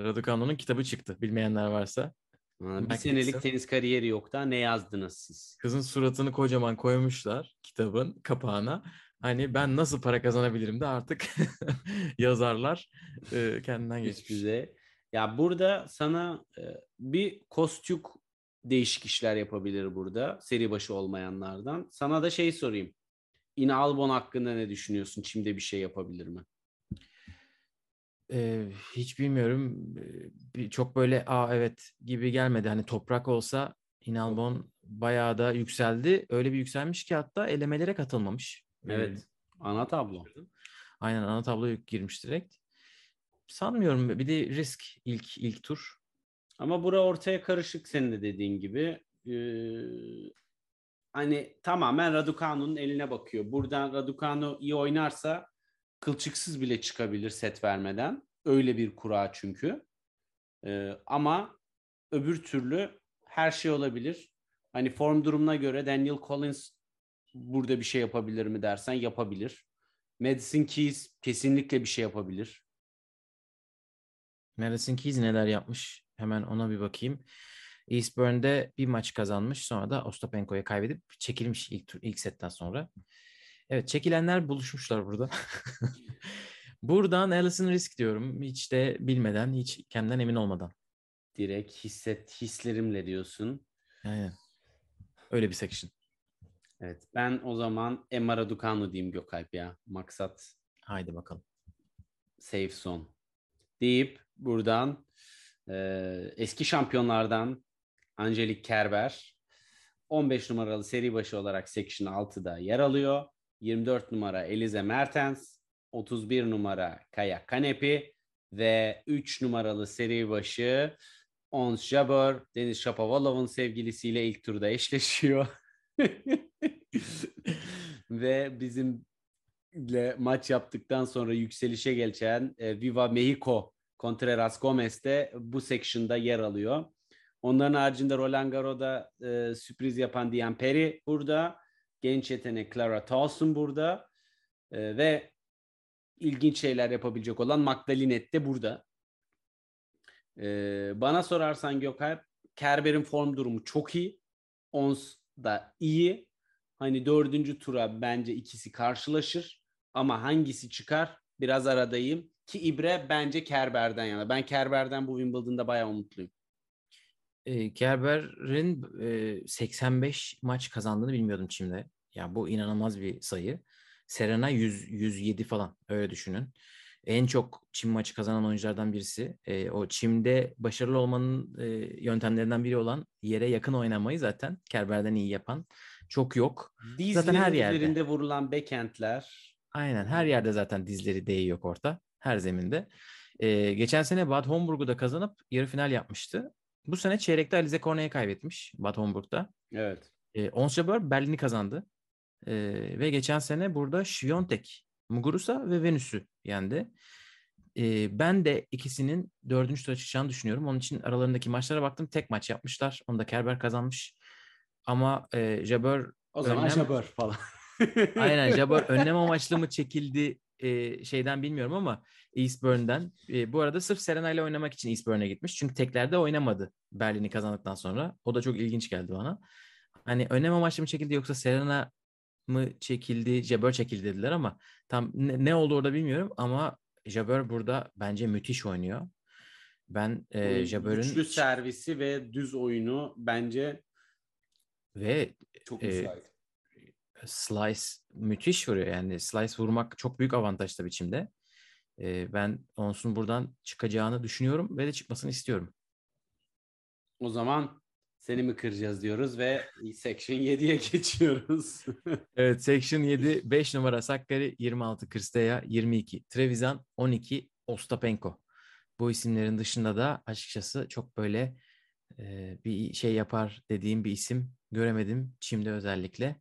Raducanu'nun kitabı çıktı bilmeyenler varsa. Ha, bir Mac senelik tenis kariyeri yok da ne yazdınız siz? Kızın suratını kocaman koymuşlar kitabın kapağına. Hani ben nasıl para kazanabilirim de artık yazarlar e, kendinden geçmiş. düzey. Ya burada sana e, bir kostük değişik işler yapabilir burada seri başı olmayanlardan. Sana da şey sorayım. Ina Albon hakkında ne düşünüyorsun? Çim'de bir şey yapabilir mi? Ee, hiç bilmiyorum. Bir- çok böyle aa evet gibi gelmedi. Hani toprak olsa Inalbon bayağı da yükseldi. Öyle bir yükselmiş ki hatta elemelere katılmamış. Evet. Ana tablo. Aynen ana tabloya girmiş direkt. Sanmıyorum. Bir de risk ilk ilk tur. Ama bura ortaya karışık senin de dediğin gibi. Ee, hani tamamen Raducanu'nun eline bakıyor. Buradan Raducanu iyi oynarsa kılçıksız bile çıkabilir set vermeden. Öyle bir kura çünkü. Ee, ama öbür türlü her şey olabilir. Hani form durumuna göre Daniel Collins burada bir şey yapabilir mi dersen yapabilir. Madison Keys kesinlikle bir şey yapabilir. Madison Keys neler yapmış? Hemen ona bir bakayım. Eastbourne'de bir maç kazanmış. Sonra da Ostapenko'ya kaybedip çekilmiş ilk ilk setten sonra. Evet çekilenler buluşmuşlar burada. Buradan Alison Risk diyorum. Hiç de bilmeden, hiç kendimden emin olmadan. Direkt hisset hislerimle diyorsun. Aynen. Öyle bir section. Evet ben o zaman Emma Raducanu diyeyim Gökalp ya. Maksat Haydi bakalım. safe zone. Deyip buradan e, eski şampiyonlardan Angelique Kerber 15 numaralı seri başı olarak Section 6'da yer alıyor. 24 numara Elize Mertens, 31 numara Kaya Kanepi ve 3 numaralı seri başı Ons Jabeur, Deniz Shapovalov'un sevgilisiyle ilk turda eşleşiyor. ve bizimle maç yaptıktan sonra yükselişe geçen e, Viva Mexico Contreras Gomez de bu section'da yer alıyor. Onların haricinde Roland Garros'da e, sürpriz yapan Diane Perry burada. Genç yetenek Clara Towson burada. E, ve ilginç şeyler yapabilecek olan Magdalinet de burada. E, bana sorarsan Gökalp, Kerber'in form durumu çok iyi. Ons da iyi. Hani dördüncü tura bence ikisi karşılaşır. Ama hangisi çıkar biraz aradayım. Ki İbre bence Kerber'den yana. Ben Kerber'den bu Wimbledon'da bayağı umutluyum. E, Kerber'in e, 85 maç kazandığını bilmiyordum Çim'de. Ya bu inanılmaz bir sayı. Serena 100, 107 falan öyle düşünün. En çok Çim maçı kazanan oyunculardan birisi. E, o Çim'de başarılı olmanın e, yöntemlerinden biri olan yere yakın oynamayı zaten Kerber'den iyi yapan çok yok. Dizlerin Zaten her yerde. üzerinde vurulan backhandler. Aynen her yerde zaten dizleri değiyor korta. Her zeminde. Ee, geçen sene Bad Homburg'u da kazanıp yarı final yapmıştı. Bu sene çeyrekte Alize Cornet'e kaybetmiş Bad Homburg'da. Evet. Ee, Ons Jabeur Berlin'i kazandı. Ee, ve geçen sene burada Świątek, Muguruza ve Venüs'ü yendi. Ee, ben de ikisinin dördüncü tura çıkacağını düşünüyorum. Onun için aralarındaki maçlara baktım. Tek maç yapmışlar. Onu da Kerber kazanmış. Ama e, Jabeur O zaman Önlem- Jabeur falan. Aynen Jabber önlem amaçlı mı çekildi e, şeyden bilmiyorum ama Eastbourne'den. E, bu arada sırf Serena ile oynamak için Eastbourne'e gitmiş. Çünkü teklerde oynamadı Berlin'i kazandıktan sonra. O da çok ilginç geldi bana. Hani önlem amaçlı mı çekildi yoksa Serena mı çekildi, Jabber çekildi dediler ama tam ne, ne oldu orada bilmiyorum ama Jabber burada bence müthiş oynuyor. Ben e, Jabber'ın Güçlü servisi ve düz oyunu bence ve çok müsait. Slice müthiş vuruyor. Yani slice vurmak çok büyük avantaj tabii biçimde. Ee, ben Ons'un buradan çıkacağını düşünüyorum ve de çıkmasını istiyorum. O zaman seni mi kıracağız diyoruz ve Section 7'ye geçiyoruz. Evet Section 7 5 numara Sakkari 26 Kırsteya 22 Trevisan 12 Ostapenko. Bu isimlerin dışında da açıkçası çok böyle e, bir şey yapar dediğim bir isim göremedim. Çim'de özellikle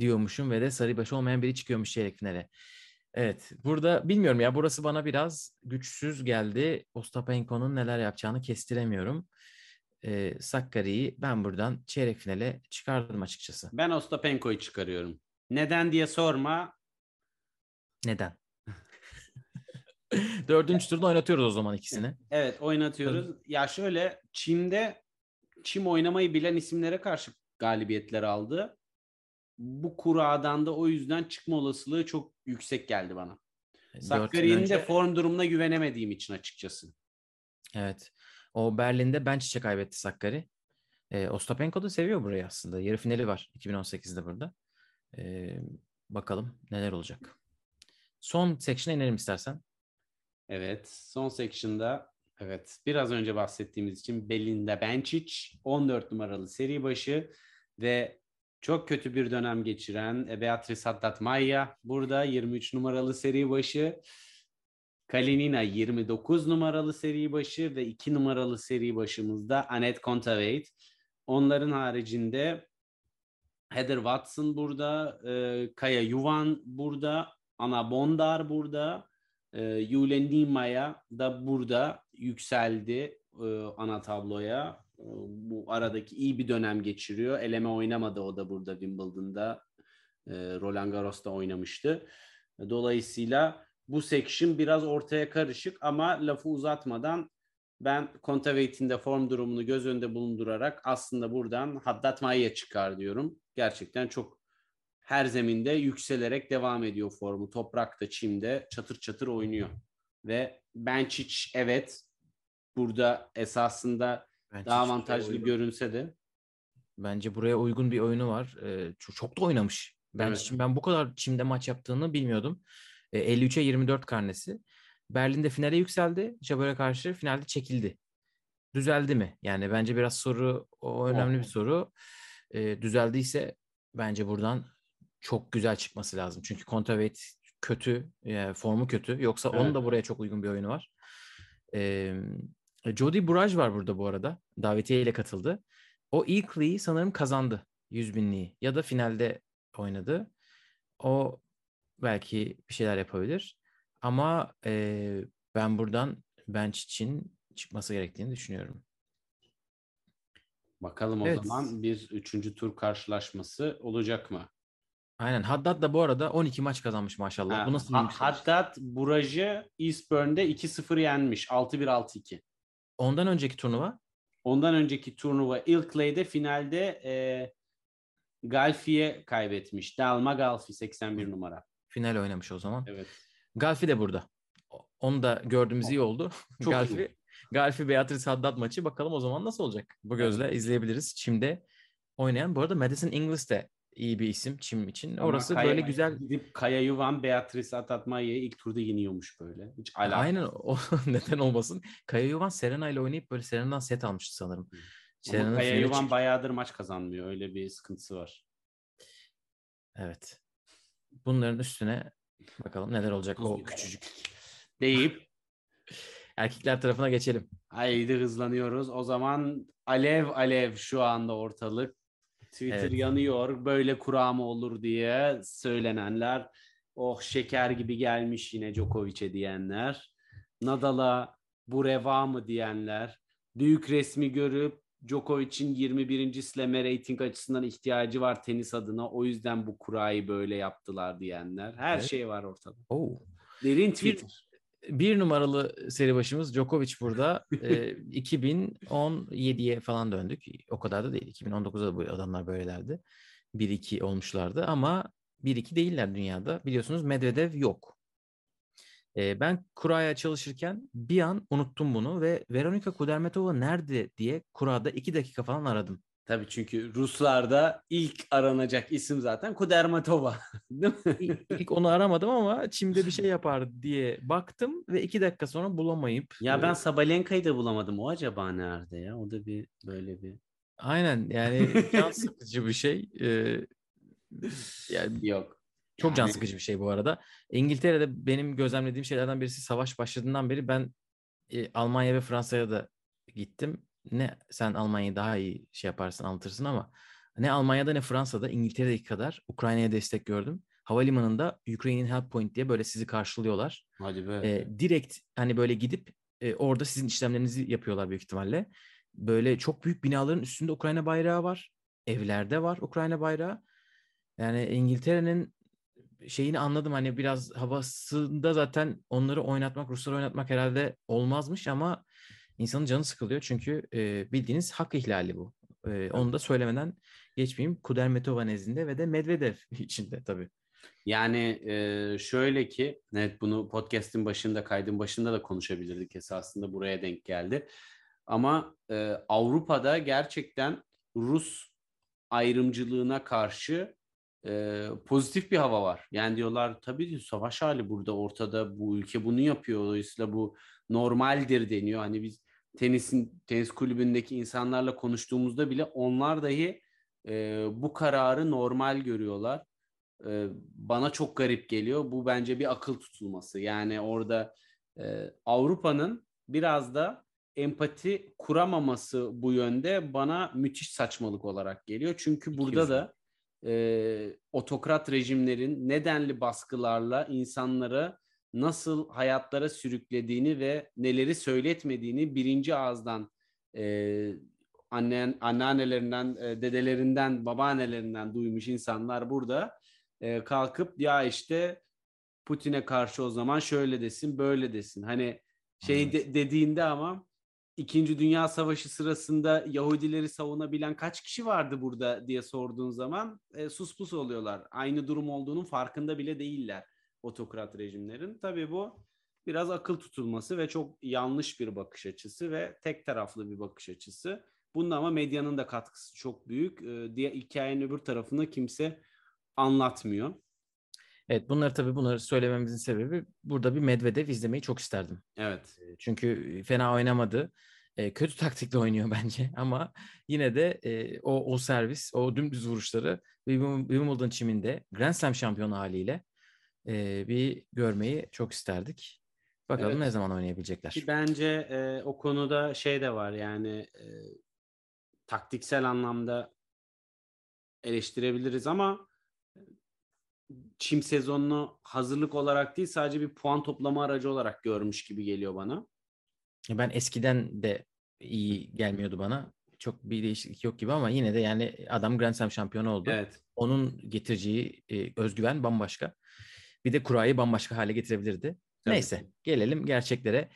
diyormuşum ve de sarıbaşı olmayan biri çıkıyormuş çeyrek finale. Evet burada bilmiyorum ya burası bana biraz güçsüz geldi. Ostapenko'nun neler yapacağını kestiremiyorum. Ee, Sakkari'yi ben buradan çeyrek finale çıkardım açıkçası. Ben Ostapenko'yu çıkarıyorum. Neden diye sorma. Neden? Dördüncü turda oynatıyoruz o zaman ikisini. Evet oynatıyoruz. Ya şöyle Çim'de Çim oynamayı bilen isimlere karşı galibiyetler aldı. Bu kuradan da o yüzden çıkma olasılığı çok yüksek geldi bana. Yıl önce- de form durumuna güvenemediğim için açıkçası. Evet. O Berlin'de Bençic'e kaybetti Sakkari. Ee, Ostapenko da seviyor burayı aslında. Yarı finali var 2018'de burada. Ee, bakalım neler olacak. Son section'a inelim istersen. Evet son section'da evet biraz önce bahsettiğimiz için Belinda Bencic 14 numaralı seri başı ve çok kötü bir dönem geçiren e, Beatrice Haddad Maya burada 23 numaralı seri başı. Kalinina 29 numaralı seri başı ve 2 numaralı seri başımızda Annette Kontaveit. Onların haricinde Heather Watson burada, e, Kaya Yuvan burada, Ana Bondar burada, e, Yule Nimaya da burada yükseldi e, ana tabloya. E, bu aradaki iyi bir dönem geçiriyor. Eleme oynamadı o da burada Wimbledon'da. E, Roland Garros'ta oynamıştı. Dolayısıyla bu section biraz ortaya karışık ama lafı uzatmadan ben Kontaveit'in de form durumunu göz önünde bulundurarak aslında buradan Haddad Maya çıkar diyorum. Gerçekten çok her zeminde yükselerek devam ediyor formu. Toprakta, çimde çatır çatır oynuyor. Ve Benčić evet burada esasında Bence daha avantajlı görünse de Bence buraya uygun bir oyunu var. Ee, çok, çok da oynamış. Ben Evet. ben bu kadar çimde maç yaptığını bilmiyordum. Ee, 53'e 24 karnesi. Berlin'de finale yükseldi. Jabber'e karşı finalde çekildi. Düzeldi mi? Yani bence biraz soru o önemli bir soru. Ee, düzeldiyse bence buradan çok güzel çıkması lazım. Çünkü Kontaveit kötü, yani formu kötü. Yoksa onun Evet. da buraya çok uygun bir oyunu var. Ee, Jody Buraj var burada bu arada. Davetiye ile katıldı. O ilkliği sanırım kazandı. 100 binliği. Ya da finalde oynadı. O belki bir şeyler yapabilir. Ama e, ben buradan bench için çıkması gerektiğini düşünüyorum. bakalım o Evet. zaman bir üçüncü tur karşılaşması olacak mı? Aynen. Haddad da bu arada 12 maç kazanmış maşallah. Ha, Bu nasıl Ha-? Haddad Buraj'ı Eastburn'de 2-0 yenmiş. 6-1-6-2. Ondan önceki turnuva Ondan önceki turnuva Ilkley'de finalde e, Galfi'ye kaybetmiş. Dalma Galfi 81 numara. final oynamış o zaman. Evet. Galfi de burada. Onu da gördüğümüz iyi oldu. Çok Galfi, iyi. Galfi Beatrice Haddad maçı bakalım o zaman nasıl olacak? Bu gözle izleyebiliriz. Çim'de oynayan. Bu arada Madison Inglis de iyi bir isim Çim için. Ama Orası Kaya- böyle güzel. Gidip Kaya Yuvan, Beatrice Atatmaya'yı ilk turda yeniyormuş böyle. Hiç alakası. Aynen o neden olmasın. Kaya Yuvan Serena ile oynayıp böyle Serena'dan set almıştı sanırım. Ama Serena'nın Kaya Yuvan çık- bayağıdır maç kazanmıyor. Öyle bir sıkıntısı var. Evet. Bunların üstüne bakalım neler olacak o küçücük. Deyip Erkekler tarafına geçelim. haydi hızlanıyoruz. O zaman alev alev şu anda ortalık. Twitter Evet. yanıyor. Böyle kura mı olur diye söylenenler. Oh şeker gibi gelmiş yine Djokovic'e diyenler. Nadal'a bu reva mı diyenler. Büyük resmi görüp Djokovic'in 21. slam'e rating açısından ihtiyacı var tenis adına. O yüzden bu kurayı böyle yaptılar diyenler. Her Evet. şey var ortada. Oo. Derin Twitter. Bir numaralı seri başımız Djokovic burada. Ee, 2017'ye falan döndük. O kadar da değil. 2019'da da bu adamlar böylelerdi. 1-2 olmuşlardı ama 1-2 değiller dünyada. Biliyorsunuz Medvedev yok. Ee, ben kuraya çalışırken bir an unuttum bunu ve Veronika Kudermetova nerede diye kurada 2 dakika falan aradım. Tabii çünkü Ruslarda ilk aranacak isim zaten Kudermatova. Değil mi? İlk, ilk onu aramadım ama Çim'de bir şey yapar diye baktım ve 2 dakika sonra bulamayıp Ya ben Sabalenka'yı da bulamadım. O acaba nerede ya? O da bir böyle bir Aynen yani can sıkıcı bir şey. Ee, yani yok. Çok can sıkıcı bir şey bu arada. İngiltere'de benim gözlemlediğim şeylerden birisi savaş başladığından beri ben e, Almanya ve Fransa'ya da gittim. Ne sen Almanya'yı daha iyi şey yaparsın anlatırsın ama ne Almanya'da ne Fransa'da İngiltere'deki kadar Ukrayna'ya destek gördüm. Havalimanında Ukrainian Help Point diye böyle sizi karşılıyorlar. Hadi be. E, direkt hani böyle gidip e, orada sizin işlemlerinizi yapıyorlar büyük ihtimalle. Böyle çok büyük binaların üstünde Ukrayna bayrağı var. Evlerde var Ukrayna bayrağı. Yani İngiltere'nin şeyini anladım hani biraz havasında zaten onları oynatmak, Rusları oynatmak herhalde olmazmış ama insanın canı sıkılıyor çünkü e, bildiğiniz hak ihlali bu. E, onu da söylemeden geçmeyeyim. Kudermetova nezdinde ve de Medvedev içinde tabii. Yani e, şöyle ki, evet bunu podcast'in başında, kaydın başında da konuşabilirdik esasında buraya denk geldi. Ama e, Avrupa'da gerçekten Rus ayrımcılığına karşı e, pozitif bir hava var. Yani diyorlar tabii savaş hali burada ortada, bu ülke bunu yapıyor. Dolayısıyla bu normaldir deniyor. Hani biz tenisin tenis kulübündeki insanlarla konuştuğumuzda bile onlar dahi e, bu kararı normal görüyorlar e, bana çok garip geliyor. Bu bence bir akıl tutulması. Yani orada e, Avrupa'nın biraz da empati kuramaması bu yönde bana müthiş saçmalık olarak geliyor. Çünkü burada yüzlü. da e, otokrat rejimlerin nedenli baskılarla insanlara nasıl hayatlara sürüklediğini ve neleri söyletmediğini birinci ağızdan e, annen, anneannelerinden, e, dedelerinden, babaannelerinden duymuş insanlar burada e, kalkıp ya işte Putin'e karşı o zaman şöyle desin, böyle desin. Hani şey Evet. de- dediğinde ama İkinci Dünya Savaşı sırasında Yahudileri savunabilen kaç kişi vardı burada diye sorduğun zaman e, sus pus oluyorlar. Aynı durum olduğunun farkında bile değiller otokrat rejimlerin. Tabii bu biraz akıl tutulması ve çok yanlış bir bakış açısı ve tek taraflı bir bakış açısı. Bunda ama medyanın da katkısı çok büyük. E, diye hikayenin öbür tarafını kimse anlatmıyor. Evet bunları tabii bunları söylememizin sebebi burada bir Medvedev izlemeyi çok isterdim. Evet. E, Çünkü fena oynamadı. E, kötü taktikle oynuyor bence ama yine de e, o o servis, o dümdüz vuruşları Wimbledon çiminde Grand Slam şampiyonu haliyle e, bir görmeyi çok isterdik. Bakalım Evet. ne zaman oynayabilecekler. Ki bence e, o konuda şey de var yani e, taktiksel anlamda eleştirebiliriz ama çim sezonunu hazırlık olarak değil sadece bir puan toplama aracı olarak görmüş gibi geliyor bana. Ben eskiden de iyi gelmiyordu bana. Çok bir değişiklik yok gibi ama yine de yani adam Grand Slam şampiyonu oldu. Evet. Onun getireceği e, özgüven bambaşka. Bir de kurayı bambaşka hale getirebilirdi. Tabii Neyse gelelim gerçeklere.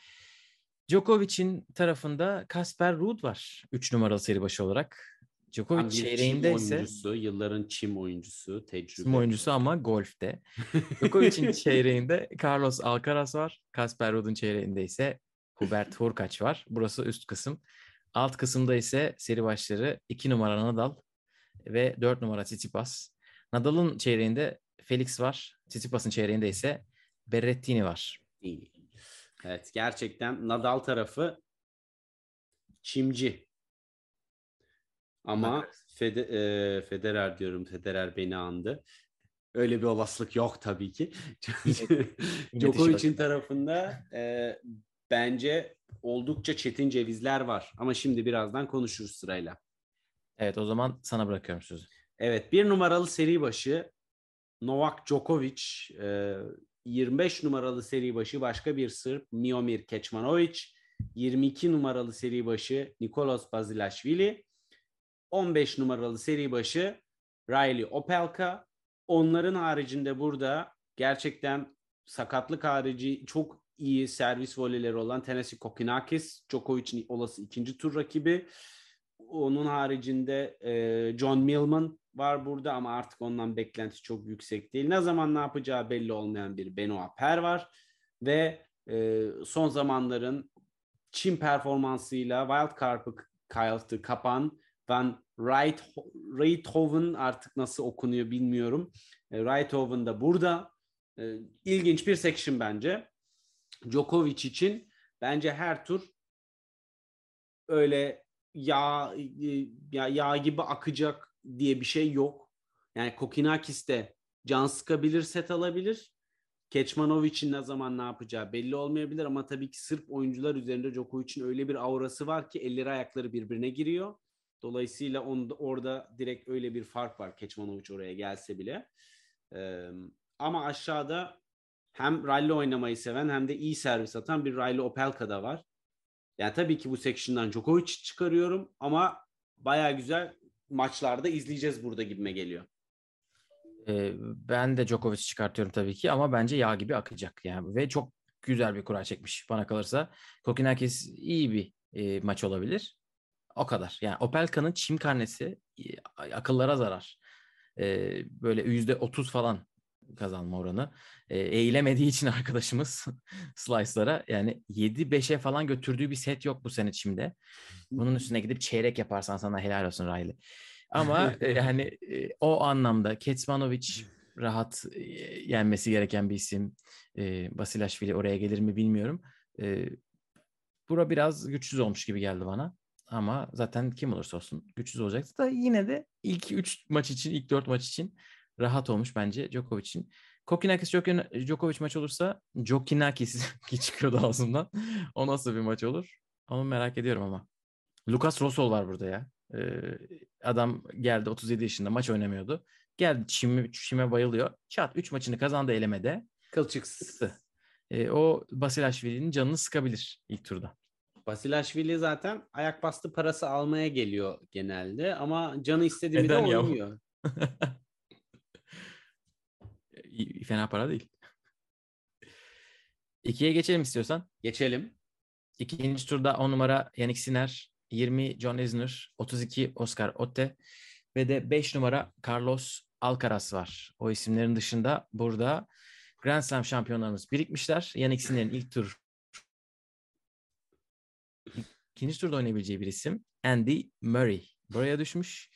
Djokovic'in tarafında Kasper Ruud var 3 numaralı seri başı olarak. Djokovic çim çeyreğinde ise oyuncusu, yılların çim oyuncusu, tecrübe. isim oyuncusu ama golfte. Djokovic'in çeyreğinde Carlos Alcaraz var. Kasper Ruud'un çeyreğinde ise Hubert Hurkacz var. Burası üst kısım. Alt kısımda ise seri başları 2 numara Nadal ve 4 numara Tsitsipas. Nadal'ın çeyreğinde Felix var. Tsitsipas'ın çeyreğinde ise Berrettini var. İyi. Evet gerçekten Nadal tarafı çimci. Ama Evet. Fede, e, Federer diyorum. Federer beni andı. Öyle bir olasılık yok tabii ki. Djokovic'in tarafında e, bence oldukça çetin cevizler var. Ama şimdi birazdan konuşuruz sırayla. Evet o zaman sana bırakıyorum sözü. Evet bir numaralı seri başı Novak Djokovic, e, 25 numaralı seri başı başka bir Sırp Miomir Kecmanovic, 22 numaralı seri başı Nikolas Basilashvili, 15 numaralı seri başı Riley Opelka. Onların haricinde burada gerçekten sakatlık harici çok iyi servis voleyleri olan Tennessee Kokinakis, Djokovic'in olası ikinci tur rakibi. Onun haricinde e, John Millman var burada ama artık ondan beklenti çok yüksek değil. Ne zaman ne yapacağı belli olmayan bir Benoit Per var ve e, son zamanların Çin performansıyla wild card'ı kayaltı kapan Van Rijt, Rijthoven artık nasıl okunuyor bilmiyorum. E, Rijthoven da burada. E, ilginç bir section bence. Djokovic için bence her tur öyle yağ, ya, yağ gibi akacak diye bir şey yok. Yani Kokinakis de can sıkabilir, set alabilir. Keçmanovic'in ne zaman ne yapacağı belli olmayabilir ama tabii ki Sırp oyuncular üzerinde Djokovic'in öyle bir aurası var ki elleri ayakları birbirine giriyor. Dolayısıyla onda, orada direkt öyle bir fark var Keçmanovic oraya gelse bile. Ee, ama aşağıda hem rally oynamayı seven hem de iyi servis atan bir Riley Opelka da var. Yani tabii ki bu section'dan Djokovic çıkarıyorum ama baya güzel maçlarda izleyeceğiz burada gibime geliyor. Ee, ben de Djokovic çıkartıyorum tabii ki ama bence yağ gibi akacak yani ve çok güzel bir kura çekmiş bana kalırsa. Kokinakis iyi bir e, maç olabilir. O kadar. Yani Opelka'nın çim karnesi e, akıllara zarar. E, böyle yüzde otuz falan kazanma oranı. E, eğilemediği için arkadaşımız slice'lara yani 7-5'e falan götürdüğü bir set yok bu sene çimde. Bunun üstüne gidip çeyrek yaparsan sana helal olsun Riley. Ama e, yani e, o anlamda Ketsmanovic rahat e, yenmesi gereken bir isim. E, Basilashvili oraya gelir mi bilmiyorum. E, bura biraz güçsüz olmuş gibi geldi bana. Ama zaten kim olursa olsun güçsüz olacaktı da yine de ilk 3 maç için, ilk 4 maç için rahat olmuş bence Djokovic'in. Kokinakis Djokovic maç olursa Jokinakis ki çıkıyordu ağzımdan. o nasıl bir maç olur? Onu merak ediyorum ama. Lucas Rosol var burada ya. Ee, adam geldi 37 yaşında maç oynamıyordu. Geldi çime, çime bayılıyor. Çat 3 maçını kazandı elemede. Kılçıksız. Ee, o Basilashvili'nin canını sıkabilir ilk turda. Basilashvili zaten ayak bastı parası almaya geliyor genelde ama canı istediği de oynuyor. Fena para değil. İkiye geçelim istiyorsan. Geçelim. İkinci turda 10 numara Yannick Sinner, 20 John Isner, 32 Oscar Otte ve de 5 numara Carlos Alcaraz var. O isimlerin dışında burada Grand Slam şampiyonlarımız birikmişler. Yannick Sinner'in ilk tur ikinci turda oynayabileceği bir isim Andy Murray. Buraya düşmüş.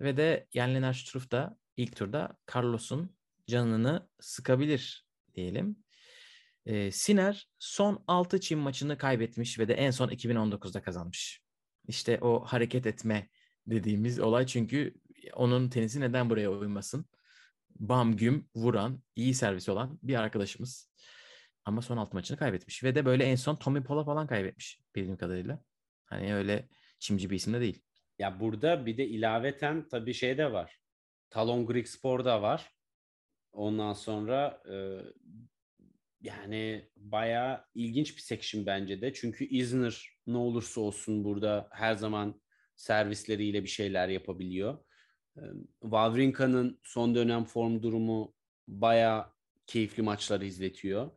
Ve de Jan Lennart Struff da ilk turda Carlos'un canını sıkabilir diyelim. E, Siner son 6 çim maçını kaybetmiş ve de en son 2019'da kazanmış. İşte o hareket etme dediğimiz olay çünkü onun tenisi neden buraya uymasın? Bam güm vuran, iyi servis olan bir arkadaşımız. Ama son 6 maçını kaybetmiş. Ve de böyle en son Tommy Paul'a falan kaybetmiş bildiğim kadarıyla. Hani öyle çimci bir isim de değil. Ya burada bir de ilaveten tabii şey de var. Talon Greek Spor da var. Ondan sonra e, yani bayağı ilginç bir section bence de. Çünkü Isner ne olursa olsun burada her zaman servisleriyle bir şeyler yapabiliyor. Wawrinka'nın son dönem form durumu bayağı keyifli maçları izletiyor.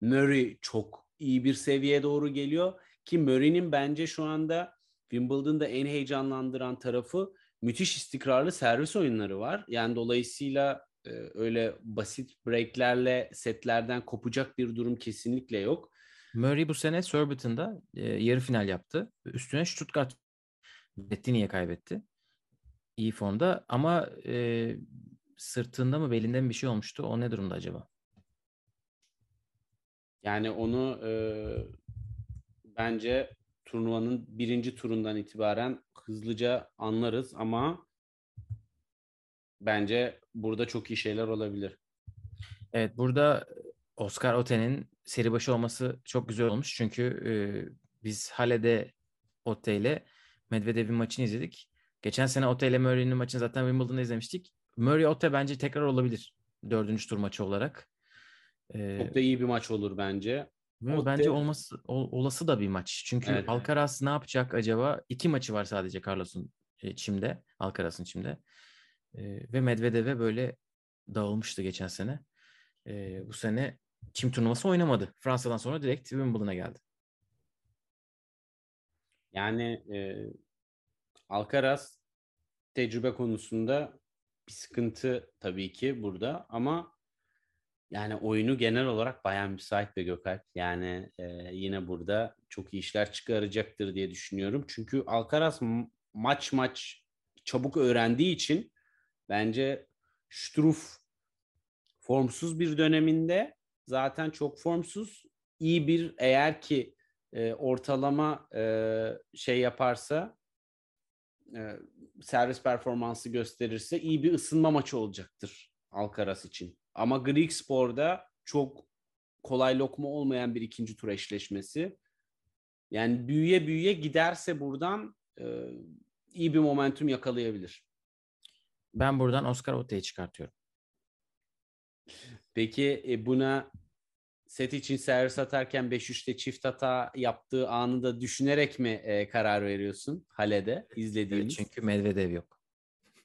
Murray çok iyi bir seviyeye doğru geliyor ki Murray'nin bence şu anda Wimbledon'da en heyecanlandıran tarafı müthiş istikrarlı servis oyunları var. Yani dolayısıyla e, öyle basit breaklerle setlerden kopacak bir durum kesinlikle yok. Murray bu sene Surbiton'da e, yarı final yaptı. Üstüne Stuttgart Bettini'ye kaybetti. İyi formda ama e, sırtında mı belinde mi bir şey olmuştu? O ne durumda acaba? Yani onu e, bence turnuvanın birinci turundan itibaren hızlıca anlarız ama bence burada çok iyi şeyler olabilir. Evet burada Oscar Ote'nin seri başı olması çok güzel olmuş. Çünkü e, biz Hale'de Ote ile Medvedev'in maçını izledik. Geçen sene Ote ile Murray'nin maçını zaten Wimbledon'da izlemiştik. Murray Ote bence tekrar olabilir. Dördüncü tur maçı olarak. Ee, çok da iyi bir maç olur bence. Ote... Bence olması ol, olası da bir maç. Çünkü evet. Alcaraz ne yapacak acaba? İki maçı var sadece Carlos'un e, çimde. Alcaraz'ın çimde. E, ve Medvedev'e böyle dağılmıştı geçen sene. E, bu sene çim turnuvası oynamadı. Fransa'dan sonra direkt Wimbledon'a geldi. Yani e, Alcaraz tecrübe konusunda bir sıkıntı tabii ki burada ama yani oyunu genel olarak bayan müsait ve Gökalp. Yani e, yine burada çok iyi işler çıkaracaktır diye düşünüyorum. Çünkü Alcaraz maç maç çabuk öğrendiği için bence Struff formsuz bir döneminde zaten çok formsuz iyi bir eğer ki e, ortalama e, şey yaparsa e, servis performansı gösterirse iyi bir ısınma maçı olacaktır Alcaraz için. Ama Greek Spor'da çok kolay lokma olmayan bir ikinci tur eşleşmesi. Yani büyüye büyüye giderse buradan e, iyi bir momentum yakalayabilir. Ben buradan Oscar Ote'yi çıkartıyorum. Peki e, buna set için servis atarken 5-3'te çift hata yaptığı anı da düşünerek mi e, karar veriyorsun Hale'de izlediğimiz? Evet, çünkü Medvedev yok.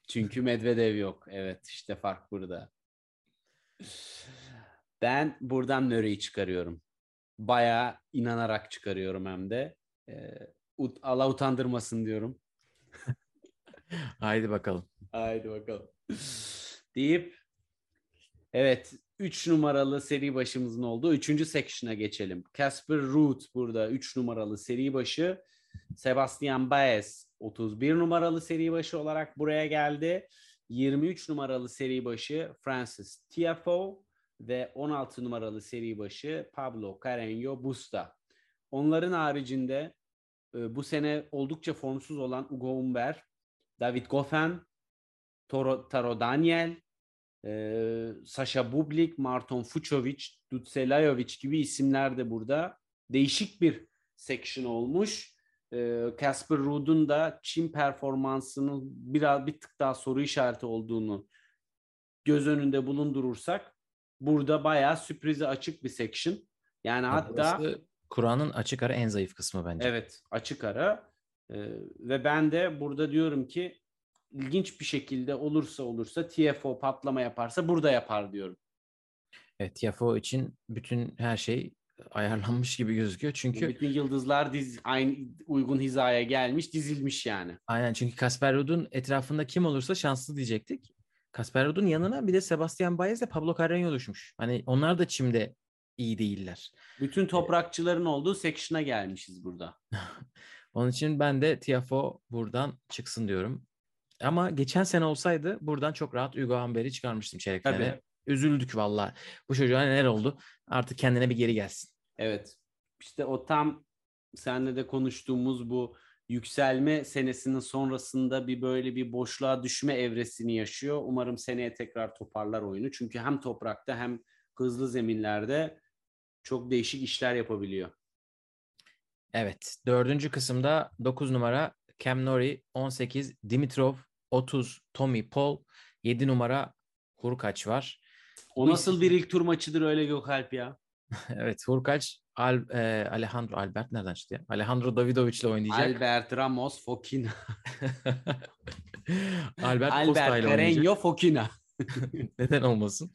Çünkü Medvedev yok. Evet işte fark burada. Ben buradan Murray'i çıkarıyorum. Bayağı inanarak çıkarıyorum hem de. Ee, ut- Allah utandırmasın diyorum. Haydi bakalım. Haydi bakalım. Deyip evet 3 numaralı seri başımızın olduğu 3. section'a geçelim. Casper Ruud burada 3 numaralı seri başı. Sebastian Baez 31 numaralı seri başı olarak buraya geldi. 23 numaralı seri başı Francis Tiafoe ve 16 numaralı seri başı Pablo Carreño Busta. Onların haricinde e, bu sene oldukça formsuz olan Ugo Umber, David Goffin, Toro, Taro Daniel, e, Sasha Bublik, Marton Fucovic, Dutselajovic gibi isimler de burada. Değişik bir section olmuş. E, Casper Ruud'un da Çin performansının biraz bir tık daha soru işareti olduğunu göz önünde bulundurursak burada bayağı sürprize açık bir section. Yani Ya hatta Kur'an'ın açık ara en zayıf kısmı bence. Evet açık ara Ee, ve ben de burada diyorum ki ilginç bir şekilde olursa olursa TFO patlama yaparsa burada yapar diyorum. Evet, Tiafoe için bütün her şey ayarlanmış gibi gözüküyor. Çünkü Bütün yıldızlar diz aynı uygun hizaya gelmiş, dizilmiş yani. aynen çünkü Kasper Ruud'un etrafında kim olursa şanslı diyecektik. Kasper Ruud'un yanına bir de Sebastian Baez ile Pablo Carreño düşmüş. Hani onlar da çimde iyi değiller. Bütün toprakçıların olduğu section'a gelmişiz burada. Onun için ben de Tiafoe buradan çıksın diyorum. Ama geçen sene olsaydı buradan çok rahat Hugo Amber'i çıkarmıştım çeyrek Tabii. finale. Üzüldük valla. Bu çocuğa neler oldu? Artık kendine bir geri gelsin. Evet. İşte o tam seninle de konuştuğumuz bu yükselme senesinin sonrasında bir böyle bir boşluğa düşme evresini yaşıyor. Umarım seneye tekrar toparlar oyunu. Çünkü hem toprakta hem hızlı zeminlerde çok değişik işler yapabiliyor. Evet. Dördüncü kısımda 9 numara Cam Nori, 18 Dimitrov, 30 Tommy Paul, 7 numara Hurkaç var. O nasıl bir ilk tur maçıdır öyle Gökalp ya? evet Hurkaç Al, e, Alejandro Albert nereden çıktı ya? Alejandro Davidovic ile oynayacak. Albert Ramos Fokina. Albert, Costa Albert ile oynayacak. Fokina. Neden olmasın?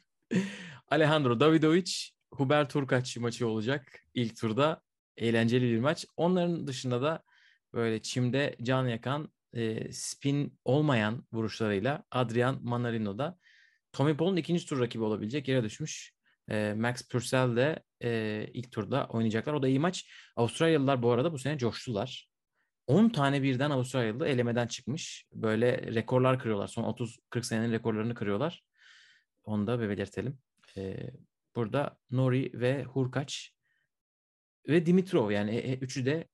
Alejandro Davidovic, Hubert Hurkaç maçı olacak ilk turda. Eğlenceli bir maç. Onların dışında da böyle çimde can yakan spin olmayan vuruşlarıyla Adrian Manarino da Tommy Paul'un ikinci tur rakibi olabilecek yere düşmüş. Max Purcell de ilk turda oynayacaklar. O da iyi maç. Avustralyalılar bu arada bu sene coştular. 10 tane birden Avustralyalı elemeden çıkmış. Böyle rekorlar kırıyorlar. Son 30-40 senenin rekorlarını kırıyorlar. Onu da belirtelim. Burada Nori ve Hurkaç ve Dimitrov yani e, e, üçü de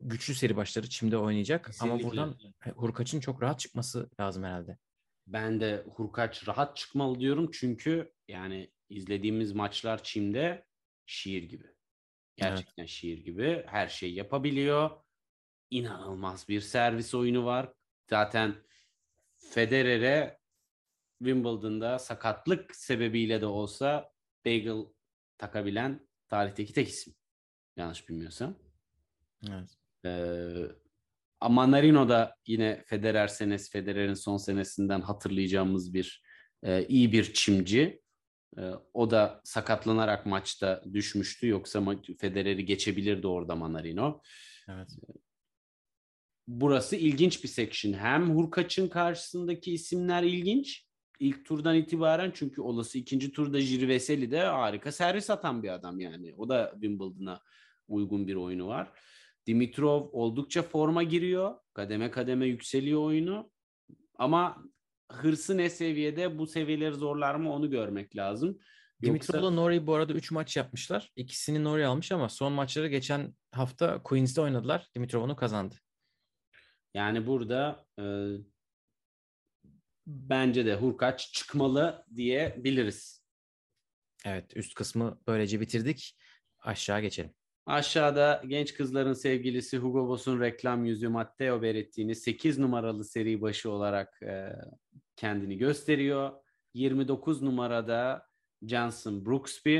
güçlü seri başları çimde oynayacak. Ama Kesinlikle. buradan e, Hurkaç'ın çok rahat çıkması lazım herhalde. Ben de Hurkaç rahat çıkmalı diyorum çünkü yani izlediğimiz maçlar Çim'de şiir gibi. Gerçekten şiir gibi. Her şeyi yapabiliyor. İnanılmaz bir servis oyunu var. Zaten Federer'e Wimbledon'da sakatlık sebebiyle de olsa bagel takabilen tarihteki tek isim. Yanlış bilmiyorsam. Evet. Ee, Manarino da yine Federer senesi, Federer'in son senesinden hatırlayacağımız bir e, iyi bir çimci. E, o da sakatlanarak maçta düşmüştü. Yoksa Federer'i geçebilirdi orada Manarino. Evet. Burası ilginç bir section. Hem Hurkaç'ın karşısındaki isimler ilginç. İlk turdan itibaren çünkü olası ikinci turda Jiri Veseli de harika servis atan bir adam yani. O da Wimbledon'a uygun bir oyunu var. Dimitrov oldukça forma giriyor. Kademe kademe yükseliyor oyunu. Ama hırsı ne seviyede bu seviyeleri zorlar mı onu görmek lazım. Dimitrov'la Nori bu arada 3 maç yapmışlar. İkisini Nori almış ama son maçları geçen hafta Queens'te oynadılar. Dimitrov onu kazandı. Yani burada e, bence de Hurkaç çıkmalı diyebiliriz. Evet üst kısmı böylece bitirdik. Aşağı geçelim. Aşağıda genç kızların sevgilisi Hugo Boss'un reklam yüzü Matteo Berrettini 8 numaralı seri başı olarak e, kendini gösteriyor. 29 numarada Johnson Brooksby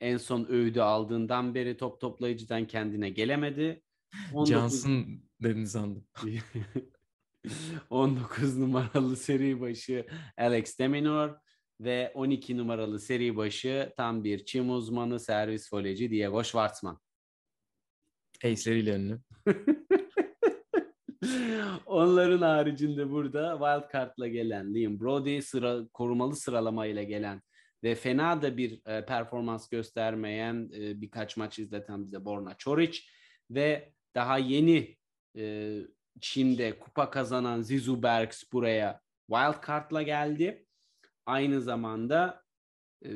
en son övdü aldığından beri top toplayıcıdan kendine gelemedi. 19... Johnson dedin sandım. 19 numaralı seri başı Alex Deminor ve 12 numaralı seri başı tam bir çim uzmanı servis voleyci Diego Schwartzman. Ace'leriyle ünlü. Onların haricinde burada wildcard'la gelen Liam Brody, sıra, korumalı sıralamayla gelen ve fena da bir e, performans göstermeyen e, birkaç maç izleten bize Borna Çoric ve daha yeni e, Çin'de kupa kazanan Zizu Bergs buraya wildcard'la geldi. Aynı zamanda e,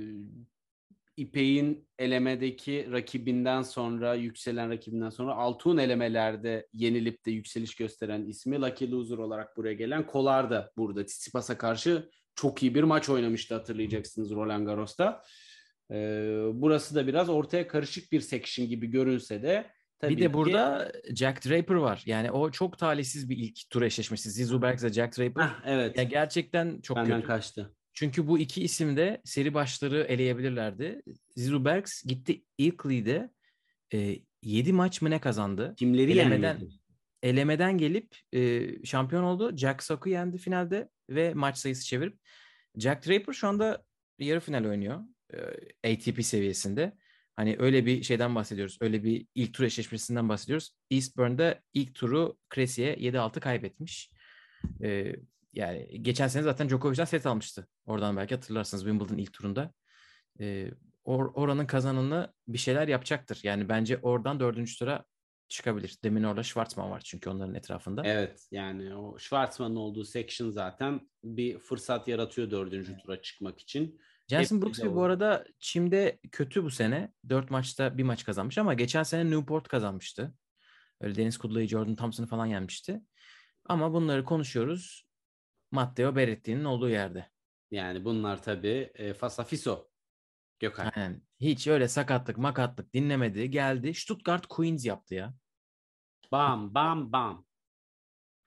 İpek'in elemedeki rakibinden sonra, yükselen rakibinden sonra Altun elemelerde yenilip de yükseliş gösteren ismi Lucky Loser olarak buraya gelen Kolar da burada. Tsitsipas'a karşı çok iyi bir maç oynamıştı hatırlayacaksınız Roland Garros'ta. Ee, burası da biraz ortaya karışık bir section gibi görünse de Tabii bir de ki... burada Jack Draper var. Yani o çok talihsiz bir ilk tur eşleşmesi. Zizu Bergs ile Jack Draper. Heh, evet. Ya gerçekten çok Benden kötü. kaçtı. Çünkü bu iki isim de seri başları eleyebilirlerdi. Zizu Bergs gitti ilk lead'e e, 7 maç mı ne kazandı? Kimleri elemeden, yenmedi? Elemeden gelip e, şampiyon oldu. Jack Sock'u yendi finalde ve maç sayısı çevirip. Jack Draper şu anda yarı final oynuyor. E, ATP seviyesinde. Hani öyle bir şeyden bahsediyoruz. Öyle bir ilk tur eşleşmesinden bahsediyoruz. Eastburn'da ilk turu Kresi'ye 7-6 kaybetmiş. Ee, yani geçen sene zaten Djokovic'den set almıştı. Oradan belki hatırlarsınız Wimbledon ilk turunda. Ee, or, oranın kazananı bir şeyler yapacaktır. Yani bence oradan dördüncü tura çıkabilir. Demin orada Schwartzman var çünkü onların etrafında. Evet yani o Schwartzman'ın olduğu section zaten bir fırsat yaratıyor dördüncü evet. tura çıkmak için. Jensen Brooksby bu arada Çim'de kötü bu sene. Dört maçta bir maç kazanmış ama geçen sene Newport kazanmıştı. Öyle Deniz Kudla'yı, Jordan Thompson'ı falan yenmişti. Ama bunları konuşuyoruz Matteo Berretti'nin olduğu yerde. Yani bunlar tabii e, Fasafiso. Gökhan. Aynen. Hiç öyle sakatlık makatlık dinlemedi. Geldi. Stuttgart Queens yaptı ya. Bam bam bam.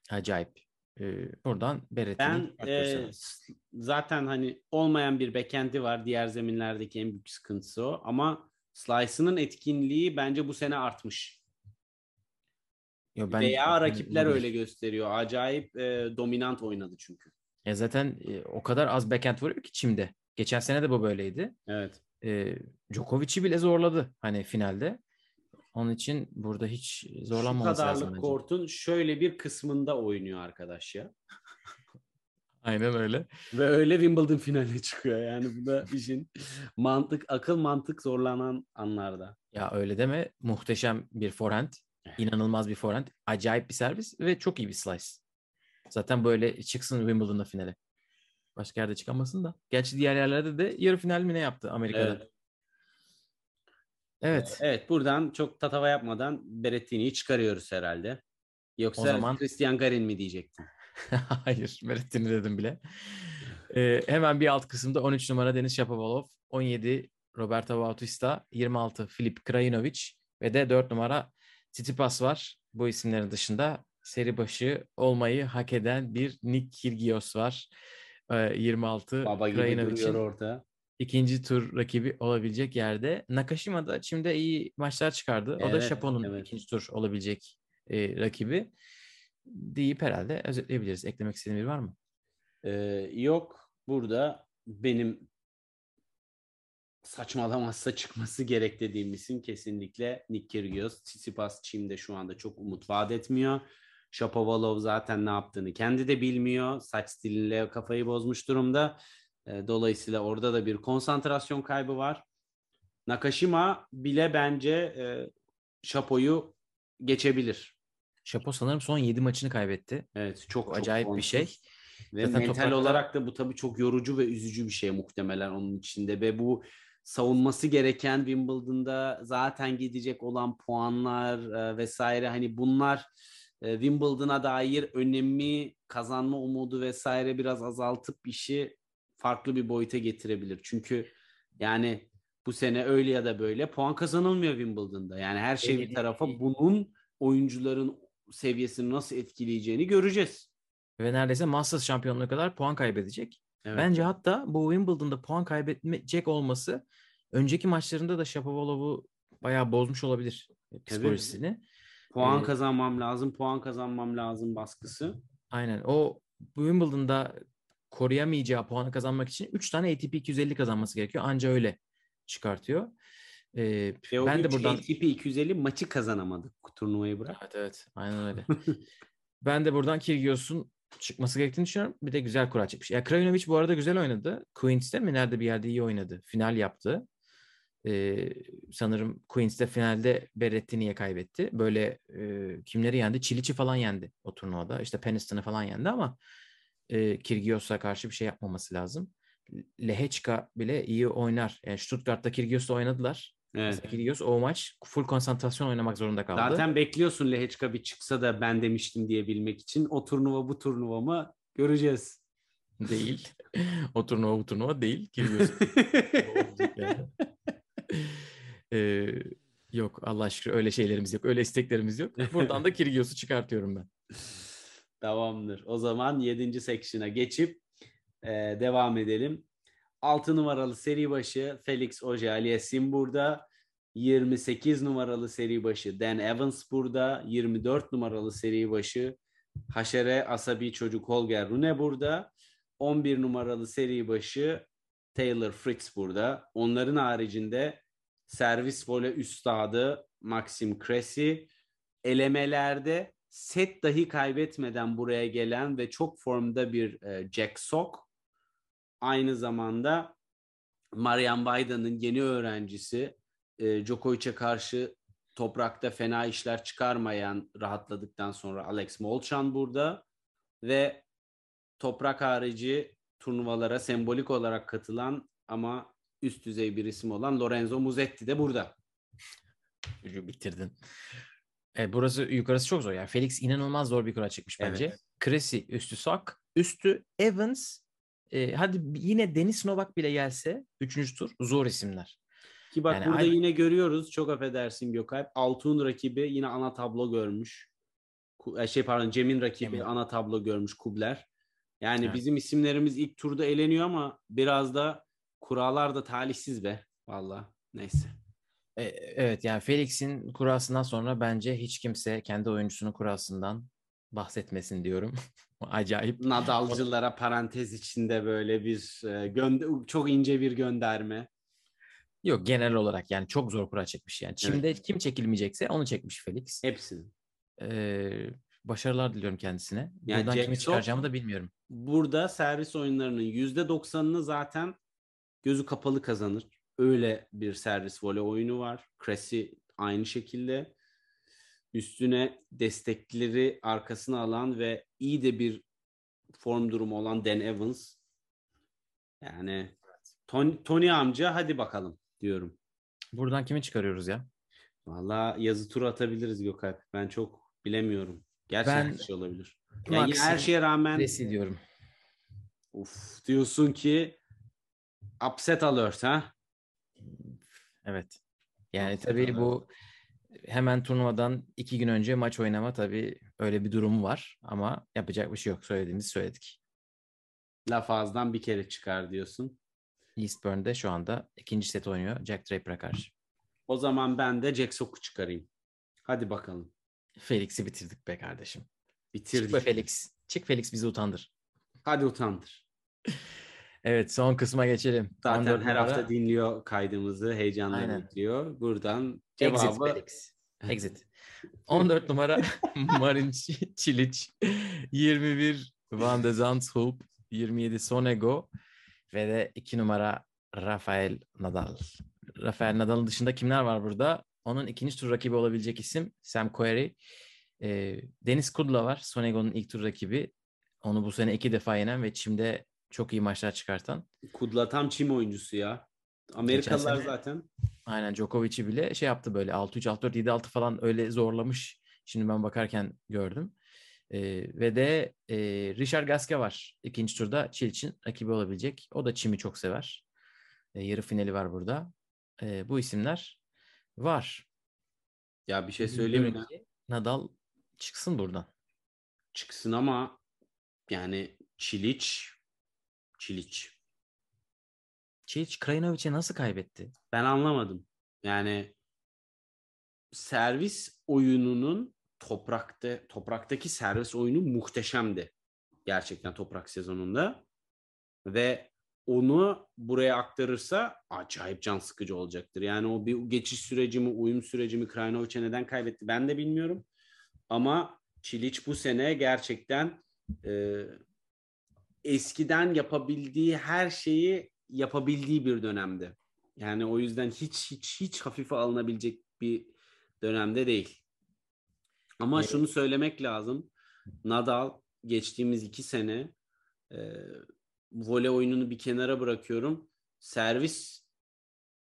Acayip. Ee, buradan Berretti'nin Ben e, zaten hani olmayan bir bekendi var. Diğer zeminlerdeki en büyük sıkıntısı o. Ama Slice'ının etkinliği bence bu sene artmış. Yo, ben, Veya rakipler öyle gösteriyor. Acayip e, dominant oynadı çünkü. Ya zaten e, o kadar az backhand vuruyor ki Çim'de. Geçen sene de bu böyleydi. Evet. E, Djokovic'i bile zorladı hani finalde. Onun için burada hiç zorlanmaması lazım. Şu kadarlık kortun şöyle bir kısmında oynuyor arkadaş ya. Aynen öyle. Ve öyle Wimbledon finaline çıkıyor. Yani bu da işin mantık, akıl mantık zorlanan anlarda. Ya öyle deme. Muhteşem bir forehand. İnanılmaz bir forehand. Acayip bir servis ve çok iyi bir slice. Zaten böyle çıksın Wimbledon'da finale. Başka yerde çıkamasın da. Gerçi diğer yerlerde de yarı final mi ne yaptı Amerika'da? Evet. Evet. Evet buradan çok tatava yapmadan Berrettini'yi çıkarıyoruz herhalde. Yoksa o zaman... Christian Garin mi diyecektin? Hayır Berrettini dedim bile. Ee, hemen bir alt kısımda 13 numara Deniz Shapovalov, 17 Roberto Bautista, 26 Filip Krajinovic ve de 4 numara Tsitsipas var. Bu isimlerin dışında seri başı olmayı hak eden bir Nick Kyrgios var. Ee, 26 Baba gibi duruyor orada ikinci tur rakibi olabilecek yerde. Nakashima da şimdi iyi maçlar çıkardı. Evet, o da Şapon'un evet. ikinci tur olabilecek e, rakibi deyip herhalde özetleyebiliriz. Eklemek istediğin bir var mı? Ee, yok. Burada benim saçmalamazsa çıkması gerek dediğim isim kesinlikle Nick Kyrgios. Tsitsipas Çim'de şu anda çok umut vaat etmiyor. Shapovalov zaten ne yaptığını kendi de bilmiyor. Saç stiliyle kafayı bozmuş durumda. E, dolayısıyla orada da bir konsantrasyon kaybı var. Nakashima bile bence e, Şapo'yu geçebilir. Şapo sanırım son 7 maçını kaybetti. Evet çok, çok acayip onsuz. bir şey. Ve Zaten mental toprakta... olarak da bu tabii çok yorucu ve üzücü bir şey muhtemelen onun içinde ve bu savunması gereken Wimbledon'da zaten gidecek olan puanlar e, vesaire hani bunlar e, Wimbledon'a dair önemi, kazanma umudu vesaire biraz azaltıp işi farklı bir boyuta getirebilir. Çünkü yani bu sene öyle ya da böyle puan kazanılmıyor Wimbledon'da. Yani her şey bir tarafa bunun oyuncuların seviyesini nasıl etkileyeceğini göreceğiz. Ve neredeyse Masters şampiyonluğu kadar puan kaybedecek. Evet. Bence hatta bu Wimbledon'da puan kaybedecek olması önceki maçlarında da Shapovalov'u bayağı bozmuş olabilir psikolojisini. Evet. Puan ee, kazanmam lazım, puan kazanmam lazım baskısı. Aynen. O Wimbledon'da koruyamayacağı puanı kazanmak için 3 tane ATP 250 kazanması gerekiyor. Anca öyle çıkartıyor. Ee, Ve ben de buradan ATP 250 maçı kazanamadık turnuvayı bırak. Evet evet. Aynen öyle. ben de buradan Kyrgios'un çıkması gerektiğini düşünüyorum. Bir de güzel kura çıkmış. Ya Krajinovic bu arada güzel oynadı. Queens'te mi nerede bir yerde iyi oynadı. Final yaptı. Ee, sanırım Queens'te finalde Berrettini'ye kaybetti. Böyle e, kimleri yendi? Çiliç'i falan yendi o turnuvada. İşte Peniston'ı falan yendi ama e, Kyrgios'a karşı bir şey yapmaması lazım. Lehechka bile iyi oynar. Yani Stuttgart'ta Kyrgios'la oynadılar. Evet. Kyrgios o maç full konsantrasyon oynamak zorunda kaldı. Zaten bekliyorsun Lehechka bir çıksa da ben demiştim diyebilmek için. O turnuva bu turnuva mı göreceğiz. Değil. o turnuva bu turnuva değil. Kyrgios. ee, yok Allah aşkına öyle şeylerimiz yok. Öyle isteklerimiz yok. Buradan da Kyrgios'u çıkartıyorum ben. Tamamdır. O zaman 7. section'a geçip e, devam edelim. 6 numaralı seri başı Felix Auger-Aliassime burada. 28 numaralı seri başı Dan Evans burada. 24 numaralı seri başı Haşere Asabi Çocuk Holger Rune burada. 11 numaralı seri başı Taylor Fritz burada. Onların haricinde servis voley üstadı Maxim Cressy. Elemelerde set dahi kaybetmeden buraya gelen ve çok formda bir e, Jack Sock. Aynı zamanda Marian Bayda'nın yeni öğrencisi e, Djokovic'e karşı toprakta fena işler çıkarmayan rahatladıktan sonra Alex Molchan burada ve toprak harici turnuvalara sembolik olarak katılan ama üst düzey bir isim olan Lorenzo Musetti de burada. Çocuğu bitirdin. E, burası yukarısı çok zor. Yani Felix inanılmaz zor bir kura çıkmış bence. Evet. Cressy üstü Sak, üstü Evans. E, hadi yine Denis Novak bile gelse üçüncü tur zor isimler. Ki bak yani burada aynı... yine görüyoruz. Çok affedersin Gökalp. Altun rakibi yine ana tablo görmüş. E, şey pardon Cem'in rakibi Cem'in. ana tablo görmüş Kubler. Yani evet. bizim isimlerimiz ilk turda eleniyor ama biraz da kurallar da talihsiz be. Valla neyse. E, evet yani Felix'in kurasından sonra bence hiç kimse kendi oyuncusunun kurasından bahsetmesin diyorum. Acayip. Nadalcılara parantez içinde böyle bir e, gönder çok ince bir gönderme. Yok genel olarak yani çok zor kura çekmiş yani. Şimdi evet. kim çekilmeyecekse onu çekmiş Felix. Hepsini. Ee, başarılar diliyorum kendisine. Yani Buradan kimi çıkaracağımı da bilmiyorum. Burada servis oyunlarının %90'ını zaten gözü kapalı kazanır. Öyle bir servis voley oyunu var. Cressy aynı şekilde. Üstüne destekleri arkasına alan ve iyi de bir form durumu olan Dan Evans. Yani Tony, Tony amca hadi bakalım diyorum. Buradan kimi çıkarıyoruz ya? Valla yazı tur atabiliriz Gökalp. Ben çok bilemiyorum. Gerçekten ben, şey olabilir. Yani her şeye rağmen Resi diyorum. Uf diyorsun ki upset alert ha? Evet. Yani upset tabii alert. bu hemen turnuvadan iki gün önce maç oynama tabii öyle bir durum var ama yapacak bir şey yok. Söylediğimizi söyledik. Laf ağızdan bir kere çıkar diyorsun. Eastburn'de şu anda ikinci set oynuyor Jack Draper'a karşı. O zaman ben de Jack Sock'u çıkarayım. Hadi bakalım. Felix'i bitirdik be kardeşim. Bitirdik. Çık be Felix. Çık Felix bizi utandır. Hadi utandır. evet son kısma geçelim. Zaten her numara... hafta dinliyor kaydımızı. Heyecanla bekliyor. Buradan cevabı... Exit Felix. Exit. 14 numara Marin Çilic. 21 Van de Zandschulp. 27 Sonego. Ve de 2 numara Rafael Nadal. Rafael Nadal'ın dışında kimler var burada? Onun ikinci tur rakibi olabilecek isim Sam Querrey. E, Deniz Kudla var. Sonego'nun ilk tur rakibi. Onu bu sene iki defa yenen ve Çim'de çok iyi maçlar çıkartan. Kudla tam Çim oyuncusu ya. Amerikalılar zaten. Aynen Djokovic'i bile şey yaptı böyle 6-3, 6-4, 7-6 falan öyle zorlamış Şimdi ben bakarken gördüm. E, ve de e, Richard Gasquet var. İkinci turda Çiliç'in rakibi olabilecek. O da Çim'i çok sever. E, yarı finali var burada. E, bu isimler var. Ya bir şey söyleyeyim mi? Nadal çıksın buradan. Çıksın ama yani Çiliç Çiliç. Çiliç Krajinovic'e nasıl kaybetti? Ben anlamadım. Yani servis oyununun toprakta topraktaki servis oyunu muhteşemdi. Gerçekten toprak sezonunda. Ve onu buraya aktarırsa acayip can sıkıcı olacaktır. Yani o bir geçiş süreci mi, uyum süreci mi Krajinovic'e neden kaybetti ben de bilmiyorum. Ama Çiliç bu sene gerçekten e, eskiden yapabildiği her şeyi yapabildiği bir dönemde. Yani o yüzden hiç hiç hiç hafife alınabilecek bir dönemde değil. Ama Evet. şunu söylemek lazım. Nadal geçtiğimiz iki sene e, voley oyununu bir kenara bırakıyorum. Servis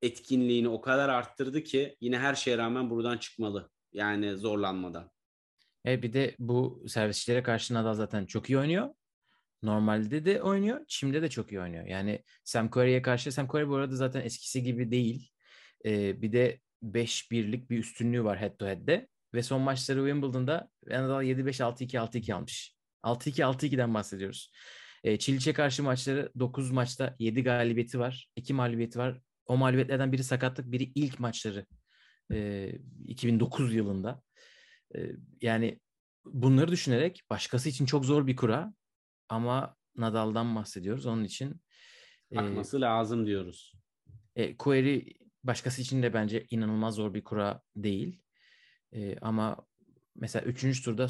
etkinliğini o kadar arttırdı ki yine her şeye rağmen buradan çıkmalı. Yani zorlanmadan. E bir de bu servisçilere karşı Nadal zaten çok iyi oynuyor. Normalde de oynuyor. Çim'de de çok iyi oynuyor. Yani Sam Querrey'e karşı Sam Querrey bu arada zaten eskisi gibi değil. E, bir de 5-1'lik bir üstünlüğü var head to head'de. Ve son maçları Wimbledon'da Nadal 7-5, 6-2, 6-2 almış. 6-2, 6-2'den bahsediyoruz. E, Çiliç'e karşı maçları 9 maçta 7 galibiyeti var. 2 mağlubiyeti var. O mağlubiyetlerden biri sakatlık, biri ilk maçları. E, 2009 yılında. E, yani bunları düşünerek başkası için çok zor bir kura ama Nadal'dan bahsediyoruz. Onun için e, Akması lazım diyoruz. e, Query başkası için de bence inanılmaz zor bir kura değil. E, ama mesela 3. turda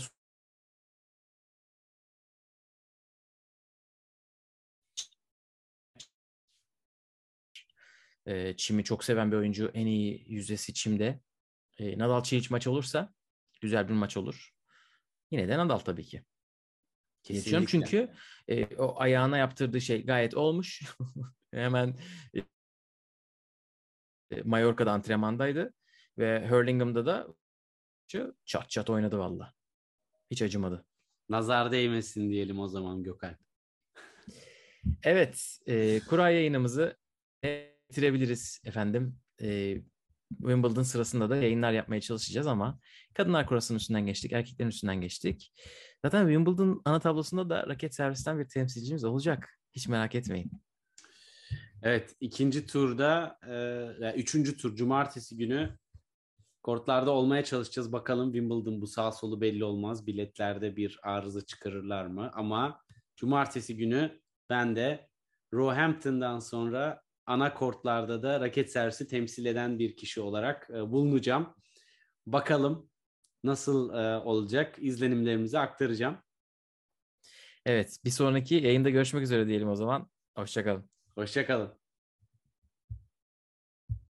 e, Çim'i çok seven bir oyuncu. En iyi yüzdesi Çim'de. E, Nadal Çiliç maç olursa güzel bir maç olur. Yine de Nadal tabii ki. Geçiyorum Kesinlikle. çünkü e, o ayağına yaptırdığı şey gayet olmuş. Hemen e, Mallorca'da antrenmandaydı ve Hurlingham'da da çat çat oynadı valla. Hiç acımadı. Nazar değmesin diyelim o zaman Gökalp. Evet, e, kura yayınımızı bitirebiliriz efendim. E, Wimbledon sırasında da yayınlar yapmaya çalışacağız ama kadınlar kurasının üstünden geçtik, erkeklerin üstünden geçtik. Zaten Wimbledon ana tablosunda da raket servisten bir temsilcimiz olacak. Hiç merak etmeyin. Evet ikinci turda e, üçüncü tur cumartesi günü kortlarda olmaya çalışacağız. Bakalım Wimbledon bu sağ solu belli olmaz. Biletlerde bir arıza çıkarırlar mı? Ama cumartesi günü ben de Roehampton'dan sonra ana kortlarda da raket servisi temsil eden bir kişi olarak e, bulunacağım. Bakalım nasıl e, olacak izlenimlerimizi aktaracağım. Evet, bir sonraki yayında görüşmek üzere diyelim o zaman. Hoşçakalın. Hoşçakalın.